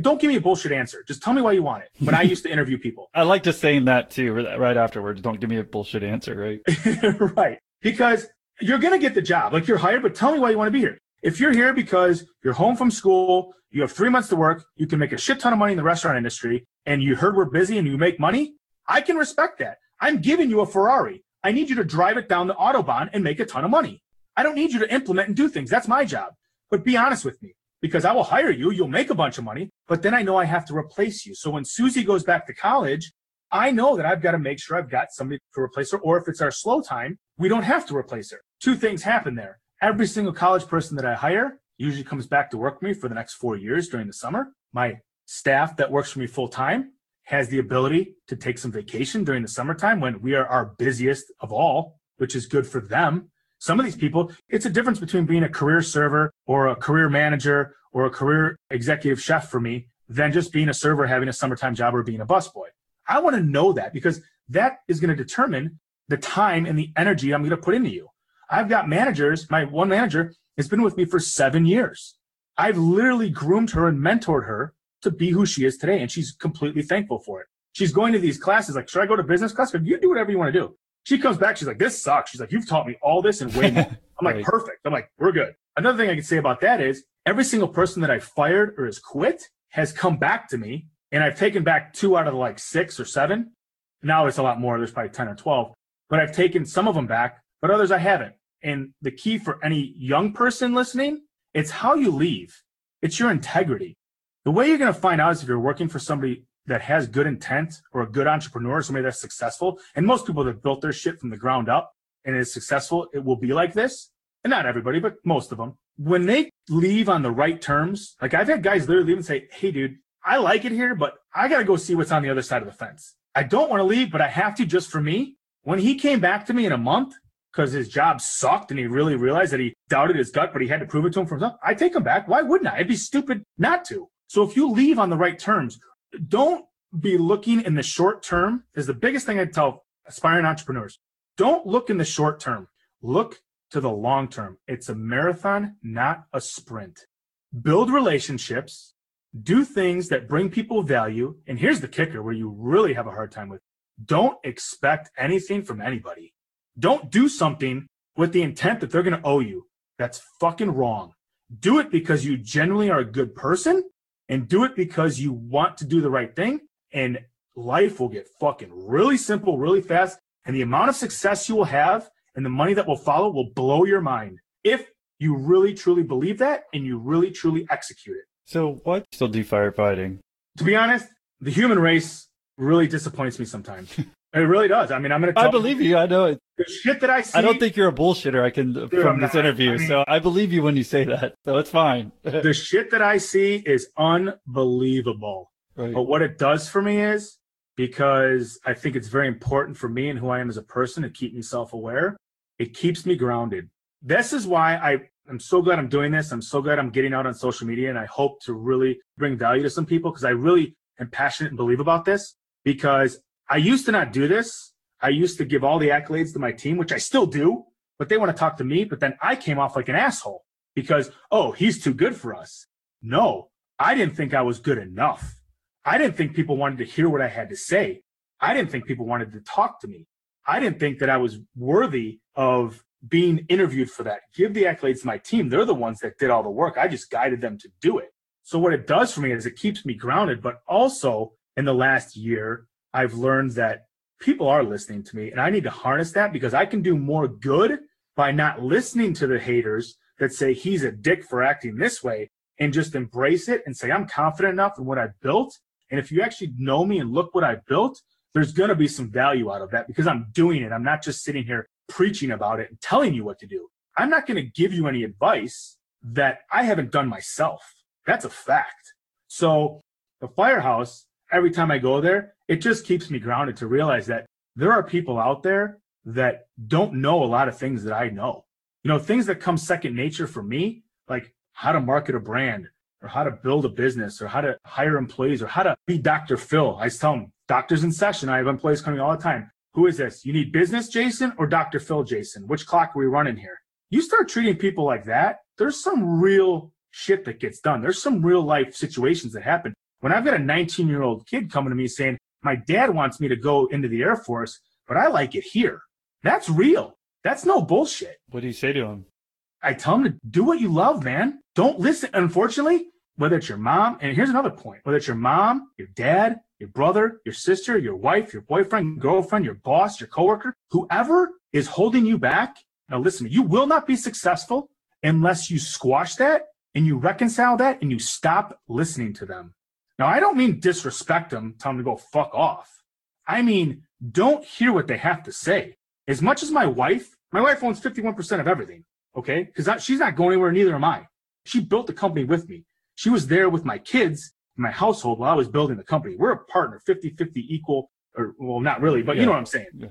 don't give me a bullshit answer. Just tell me why you want it. But I used to interview people. I like just saying that too, right afterwards. Don't give me a bullshit answer, right? right. Because you're going to get the job. Like you're hired, but tell me why you want to be here. If you're here because you're home from school, you have three months to work, you can make a shit ton of money in the restaurant industry, and you heard we're busy and you make money, I can respect that. I'm giving you a Ferrari. I need you to drive it down the Autobahn and make a ton of money. I don't need you to implement and do things. That's my job. But be honest with me because I will hire you. You'll make a bunch of money, but then I know I have to replace you. So when Susie goes back to college, I know that I've got to make sure I've got somebody to replace her. Or if it's our slow time, we don't have to replace her. Two things happen there. Every single college person that I hire usually comes back to work for me for the next four years during the summer. My staff that works for me full time has the ability to take some vacation during the summertime when we are our busiest of all, which is good for them. Some of these people, it's a difference between being a career server or a career manager or a career executive chef for me than just being a server, having a summertime job, or being a busboy. I want to know that because that is going to determine the time and the energy I'm going to put into you. I've got managers, my one manager has been with me for seven years. I've literally groomed her and mentored her to be who she is today. And she's completely thankful for it. She's going to these classes like, should I go to business class? You do whatever you want to do. She comes back. She's like, this sucks. She's like, you've taught me all this and way more. I'm like, right. perfect. I'm like, we're good. Another thing I can say about that is every single person that I fired or has quit has come back to me. And I've taken back two out of like six or seven. Now it's a lot more. There's probably 10 or 12, but I've taken some of them back, but others I haven't. And the key for any young person listening, it's how you leave. It's your integrity. The way you're going to find out is if you're working for somebody that has good intent or a good entrepreneur, somebody that's successful. And most people that built their shit from the ground up and is successful, it will be like this. And not everybody, but most of them. When they leave on the right terms, like I've had guys literally leave and say, Hey, dude, I like it here, but I got to go see what's on the other side of the fence. I don't want to leave, but I have to just for me. When he came back to me in a month because his job sucked and he really realized that he doubted his gut, but he had to prove it to him for himself, I take him back. Why wouldn't I? It'd be stupid not to. So if you leave on the right terms, don't be looking in the short term is the biggest thing I tell aspiring entrepreneurs. Don't look in the short term. Look to the long term. It's a marathon, not a sprint. Build relationships, do things that bring people value. And here's the kicker where you really have a hard time with. Don't expect anything from anybody. Don't do something with the intent that they're going to owe you. That's fucking wrong. Do it because you genuinely are a good person and do it because you want to do the right thing. And life will get fucking really simple, really fast. And the amount of success you will have and the money that will follow will blow your mind if you really truly believe that and you really truly execute it. So, why still do firefighting? To be honest, the human race really disappoints me sometimes. it really does. I mean, I'm going to. I believe you. I know it. The shit that I see. I don't think you're a bullshitter. I can dude, from this interview. I mean, so I believe you when you say that. So it's fine. the shit that I see is unbelievable. Right. But what it does for me is because I think it's very important for me and who I am as a person to keep me self aware. It keeps me grounded. This is why I I'm so glad I'm doing this. I'm so glad I'm getting out on social media and I hope to really bring value to some people because I really am passionate and believe about this because I used to not do this. I used to give all the accolades to my team, which I still do, but they want to talk to me. But then I came off like an asshole because, oh, he's too good for us. No, I didn't think I was good enough. I didn't think people wanted to hear what I had to say. I didn't think people wanted to talk to me. I didn't think that I was worthy of being interviewed for that. Give the accolades to my team. They're the ones that did all the work. I just guided them to do it. So what it does for me is it keeps me grounded, but also in the last year, I've learned that people are listening to me and I need to harness that because I can do more good by not listening to the haters that say he's a dick for acting this way and just embrace it and say, I'm confident enough in what I've built. And if you actually know me and look what I've built, there's going to be some value out of that because I'm doing it. I'm not just sitting here preaching about it and telling you what to do. I'm not going to give you any advice that I haven't done myself. That's a fact. So the firehouse every time I go there, it just keeps me grounded to realize that there are people out there that don't know a lot of things that I know. You know, things that come second nature for me, like how to market a brand or how to build a business or how to hire employees or how to be Dr. Phil. I tell them, doctors in session. I have employees coming all the time. Who is this? You need business Jason or Dr. Phil Jason? Which clock are we running here? You start treating people like that, there's some real shit that gets done. There's some real life situations that happen. When I've got a 19 year old kid coming to me saying, my dad wants me to go into the Air Force, but I like it here. That's real. That's no bullshit. What do you say to him? I tell him to do what you love, man. Don't listen. Unfortunately, whether it's your mom, and here's another point whether it's your mom, your dad, your brother, your sister, your wife, your boyfriend, girlfriend, your boss, your coworker, whoever is holding you back. Now, listen, you will not be successful unless you squash that and you reconcile that and you stop listening to them. Now, I don't mean disrespect them, tell them to go fuck off. I mean, don't hear what they have to say. As much as my wife, my wife owns 51% of everything, okay? Because she's not going anywhere, neither am I. She built the company with me. She was there with my kids, my household while I was building the company. We're a partner, 50 50 equal, or well, not really, but yeah. you know what I'm saying. Yeah.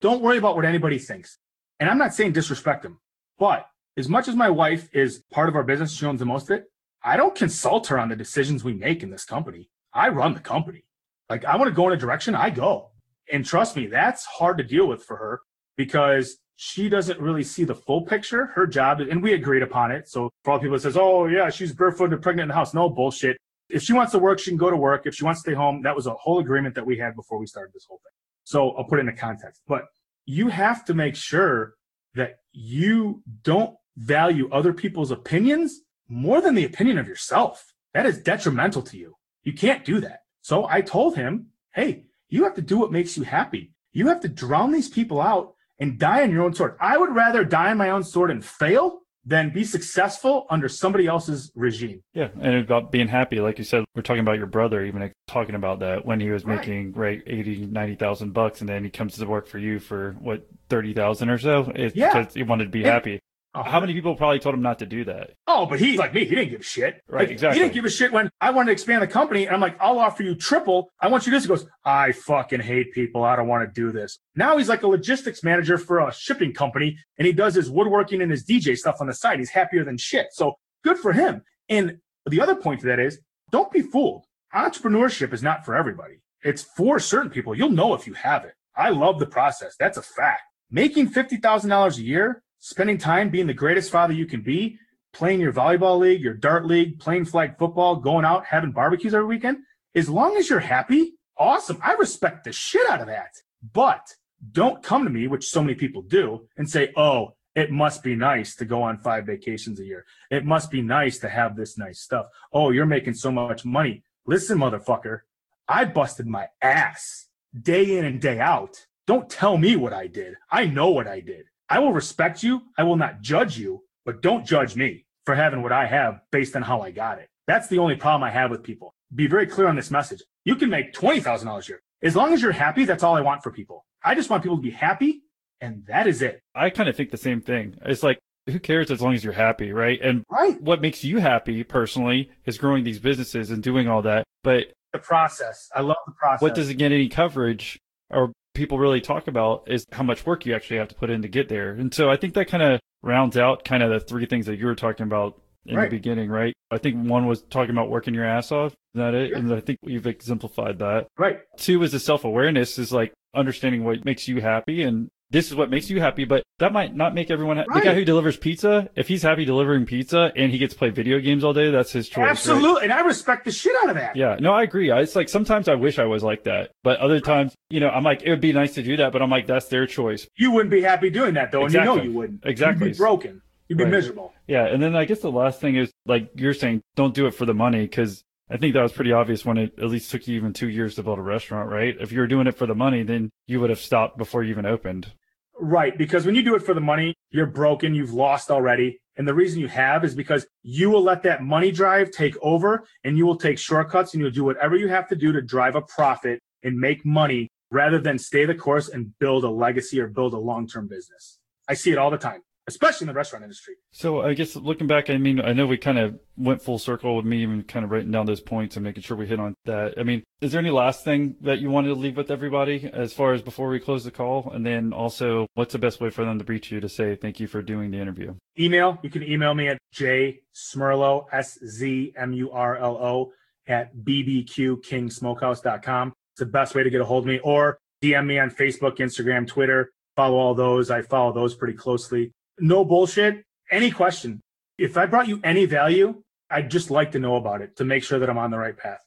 Don't worry about what anybody thinks. And I'm not saying disrespect them, but as much as my wife is part of our business, she owns the most of it. I don't consult her on the decisions we make in this company. I run the company. Like I want to go in a direction, I go. And trust me, that's hard to deal with for her because she doesn't really see the full picture. Her job, and we agreed upon it. So for all people that says, "Oh yeah, she's barefoot pregnant in the house," no bullshit. If she wants to work, she can go to work. If she wants to stay home, that was a whole agreement that we had before we started this whole thing. So I'll put it into context. But you have to make sure that you don't value other people's opinions more than the opinion of yourself. That is detrimental to you. You can't do that. So I told him, hey, you have to do what makes you happy. You have to drown these people out and die on your own sword. I would rather die on my own sword and fail than be successful under somebody else's regime. Yeah, and about being happy, like you said, we're talking about your brother, even talking about that when he was right. making right 80, 90,000 bucks, and then he comes to work for you for what thirty thousand or so. It's yeah. because he wanted to be and, happy. Uh-huh. How many people probably told him not to do that? Oh, but he's like me. He didn't give a shit. Right, like, exactly. He didn't give a shit when I wanted to expand the company. And I'm like, I'll offer you triple. I want you to this. He goes, I fucking hate people. I don't want to do this. Now he's like a logistics manager for a shipping company and he does his woodworking and his DJ stuff on the side. He's happier than shit. So good for him. And the other point to that is don't be fooled. Entrepreneurship is not for everybody. It's for certain people. You'll know if you have it. I love the process. That's a fact. Making $50,000 a year spending time being the greatest father you can be, playing your volleyball league, your dart league, playing flag football, going out, having barbecues every weekend, as long as you're happy, awesome. I respect the shit out of that. But don't come to me, which so many people do, and say, oh, it must be nice to go on five vacations a year. It must be nice to have this nice stuff. Oh, you're making so much money. Listen, motherfucker, I busted my ass day in and day out. Don't tell me what I did. I know what I did. I will respect you. I will not judge you, but don't judge me for having what I have based on how I got it. That's the only problem I have with people. Be very clear on this message. You can make $20,000 a year. As long as you're happy, that's all I want for people. I just want people to be happy, and that is it. I kind of think the same thing. It's like, who cares as long as you're happy, right? And right. what makes you happy personally is growing these businesses and doing all that. But the process, I love the process. What doesn't get any coverage or people really talk about is how much work you actually have to put in to get there. And so I think that kind of rounds out kind of the three things that you were talking about in right. the beginning, right? I think one was talking about working your ass off. Is that it? Yeah. And I think you've exemplified that. Right. Two is the self awareness is like understanding what makes you happy and this is what makes you happy, but that might not make everyone happy. Right. The guy who delivers pizza, if he's happy delivering pizza and he gets to play video games all day, that's his choice. Absolutely. Right? And I respect the shit out of that. Yeah. No, I agree. It's like sometimes I wish I was like that, but other times, you know, I'm like, it would be nice to do that, but I'm like, that's their choice. You wouldn't be happy doing that though. Exactly. And you know you wouldn't. Exactly. You'd be broken. You'd be right. miserable. Yeah. And then I guess the last thing is like you're saying, don't do it for the money because I think that was pretty obvious when it at least took you even two years to build a restaurant, right? If you were doing it for the money, then you would have stopped before you even opened. Right. Because when you do it for the money, you're broken. You've lost already. And the reason you have is because you will let that money drive take over and you will take shortcuts and you'll do whatever you have to do to drive a profit and make money rather than stay the course and build a legacy or build a long term business. I see it all the time. Especially in the restaurant industry. So I guess looking back, I mean, I know we kind of went full circle with me even kind of writing down those points and making sure we hit on that. I mean, is there any last thing that you wanted to leave with everybody as far as before we close the call? And then also, what's the best way for them to reach you to say thank you for doing the interview? Email, you can email me at jszmurlo, S-Z-M-U-R-L-O, at bbqkingsmokehouse.com. It's the best way to get a hold of me or DM me on Facebook, Instagram, Twitter. Follow all those. I follow those pretty closely no bullshit. Any question. If I brought you any value, I'd just like to know about it to make sure that I'm on the right path.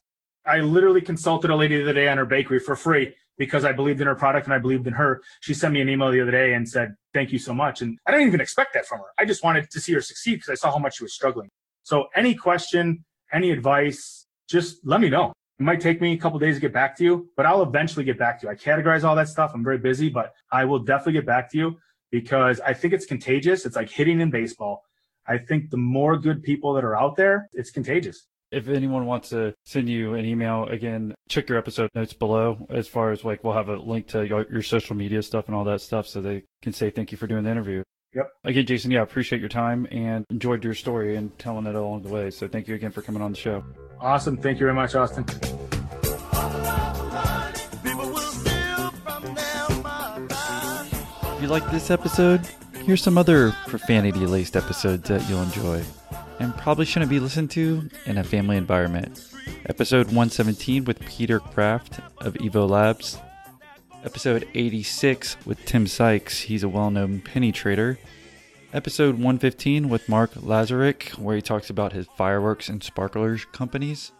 I literally consulted a lady the other day on her bakery for free because I believed in her product and I believed in her. She sent me an email the other day and said, Thank you so much. And I didn't even expect that from her. I just wanted to see her succeed because I saw how much she was struggling. So, any question, any advice, just let me know. It might take me a couple days to get back to you, but I'll eventually get back to you. I categorize all that stuff. I'm very busy, but I will definitely get back to you because I think it's contagious. It's like hitting in baseball. I think the more good people that are out there, it's contagious. If anyone wants to send you an email, again, check your episode notes below as far as like we'll have a link to your, your social media stuff and all that stuff so they can say thank you for doing the interview. Yep. Again, Jason, yeah, I appreciate your time and enjoyed your story and telling it along the way. So thank you again for coming on the show. Awesome. Thank you very much, Austin. You like this episode, here's some other profanity laced episodes that you'll enjoy and probably shouldn't be listened to in a family environment. Episode 117 with Peter Kraft of Evo Labs. Episode 86 with Tim Sykes, he's a well known penny trader. Episode 115 with Mark Lazarick, where he talks about his fireworks and sparklers companies.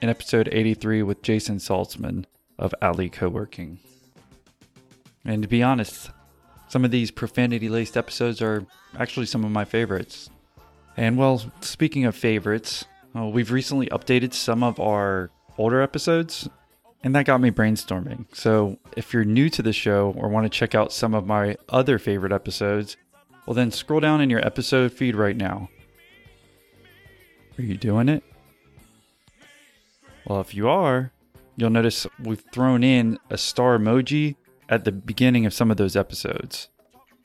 And episode 83 with Jason Saltzman of Alley Co-working. And to be honest, some of these profanity laced episodes are actually some of my favorites. And well, speaking of favorites, we've recently updated some of our older episodes, and that got me brainstorming. So if you're new to the show or want to check out some of my other favorite episodes, well, then scroll down in your episode feed right now. Are you doing it? Well, if you are, you'll notice we've thrown in a star emoji at the beginning of some of those episodes.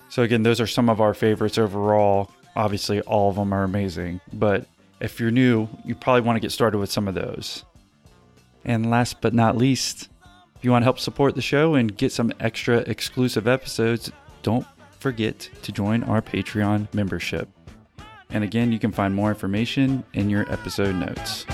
So, again, those are some of our favorites overall. Obviously, all of them are amazing, but if you're new, you probably want to get started with some of those. And last but not least, if you want to help support the show and get some extra exclusive episodes, don't forget to join our Patreon membership. And again, you can find more information in your episode notes.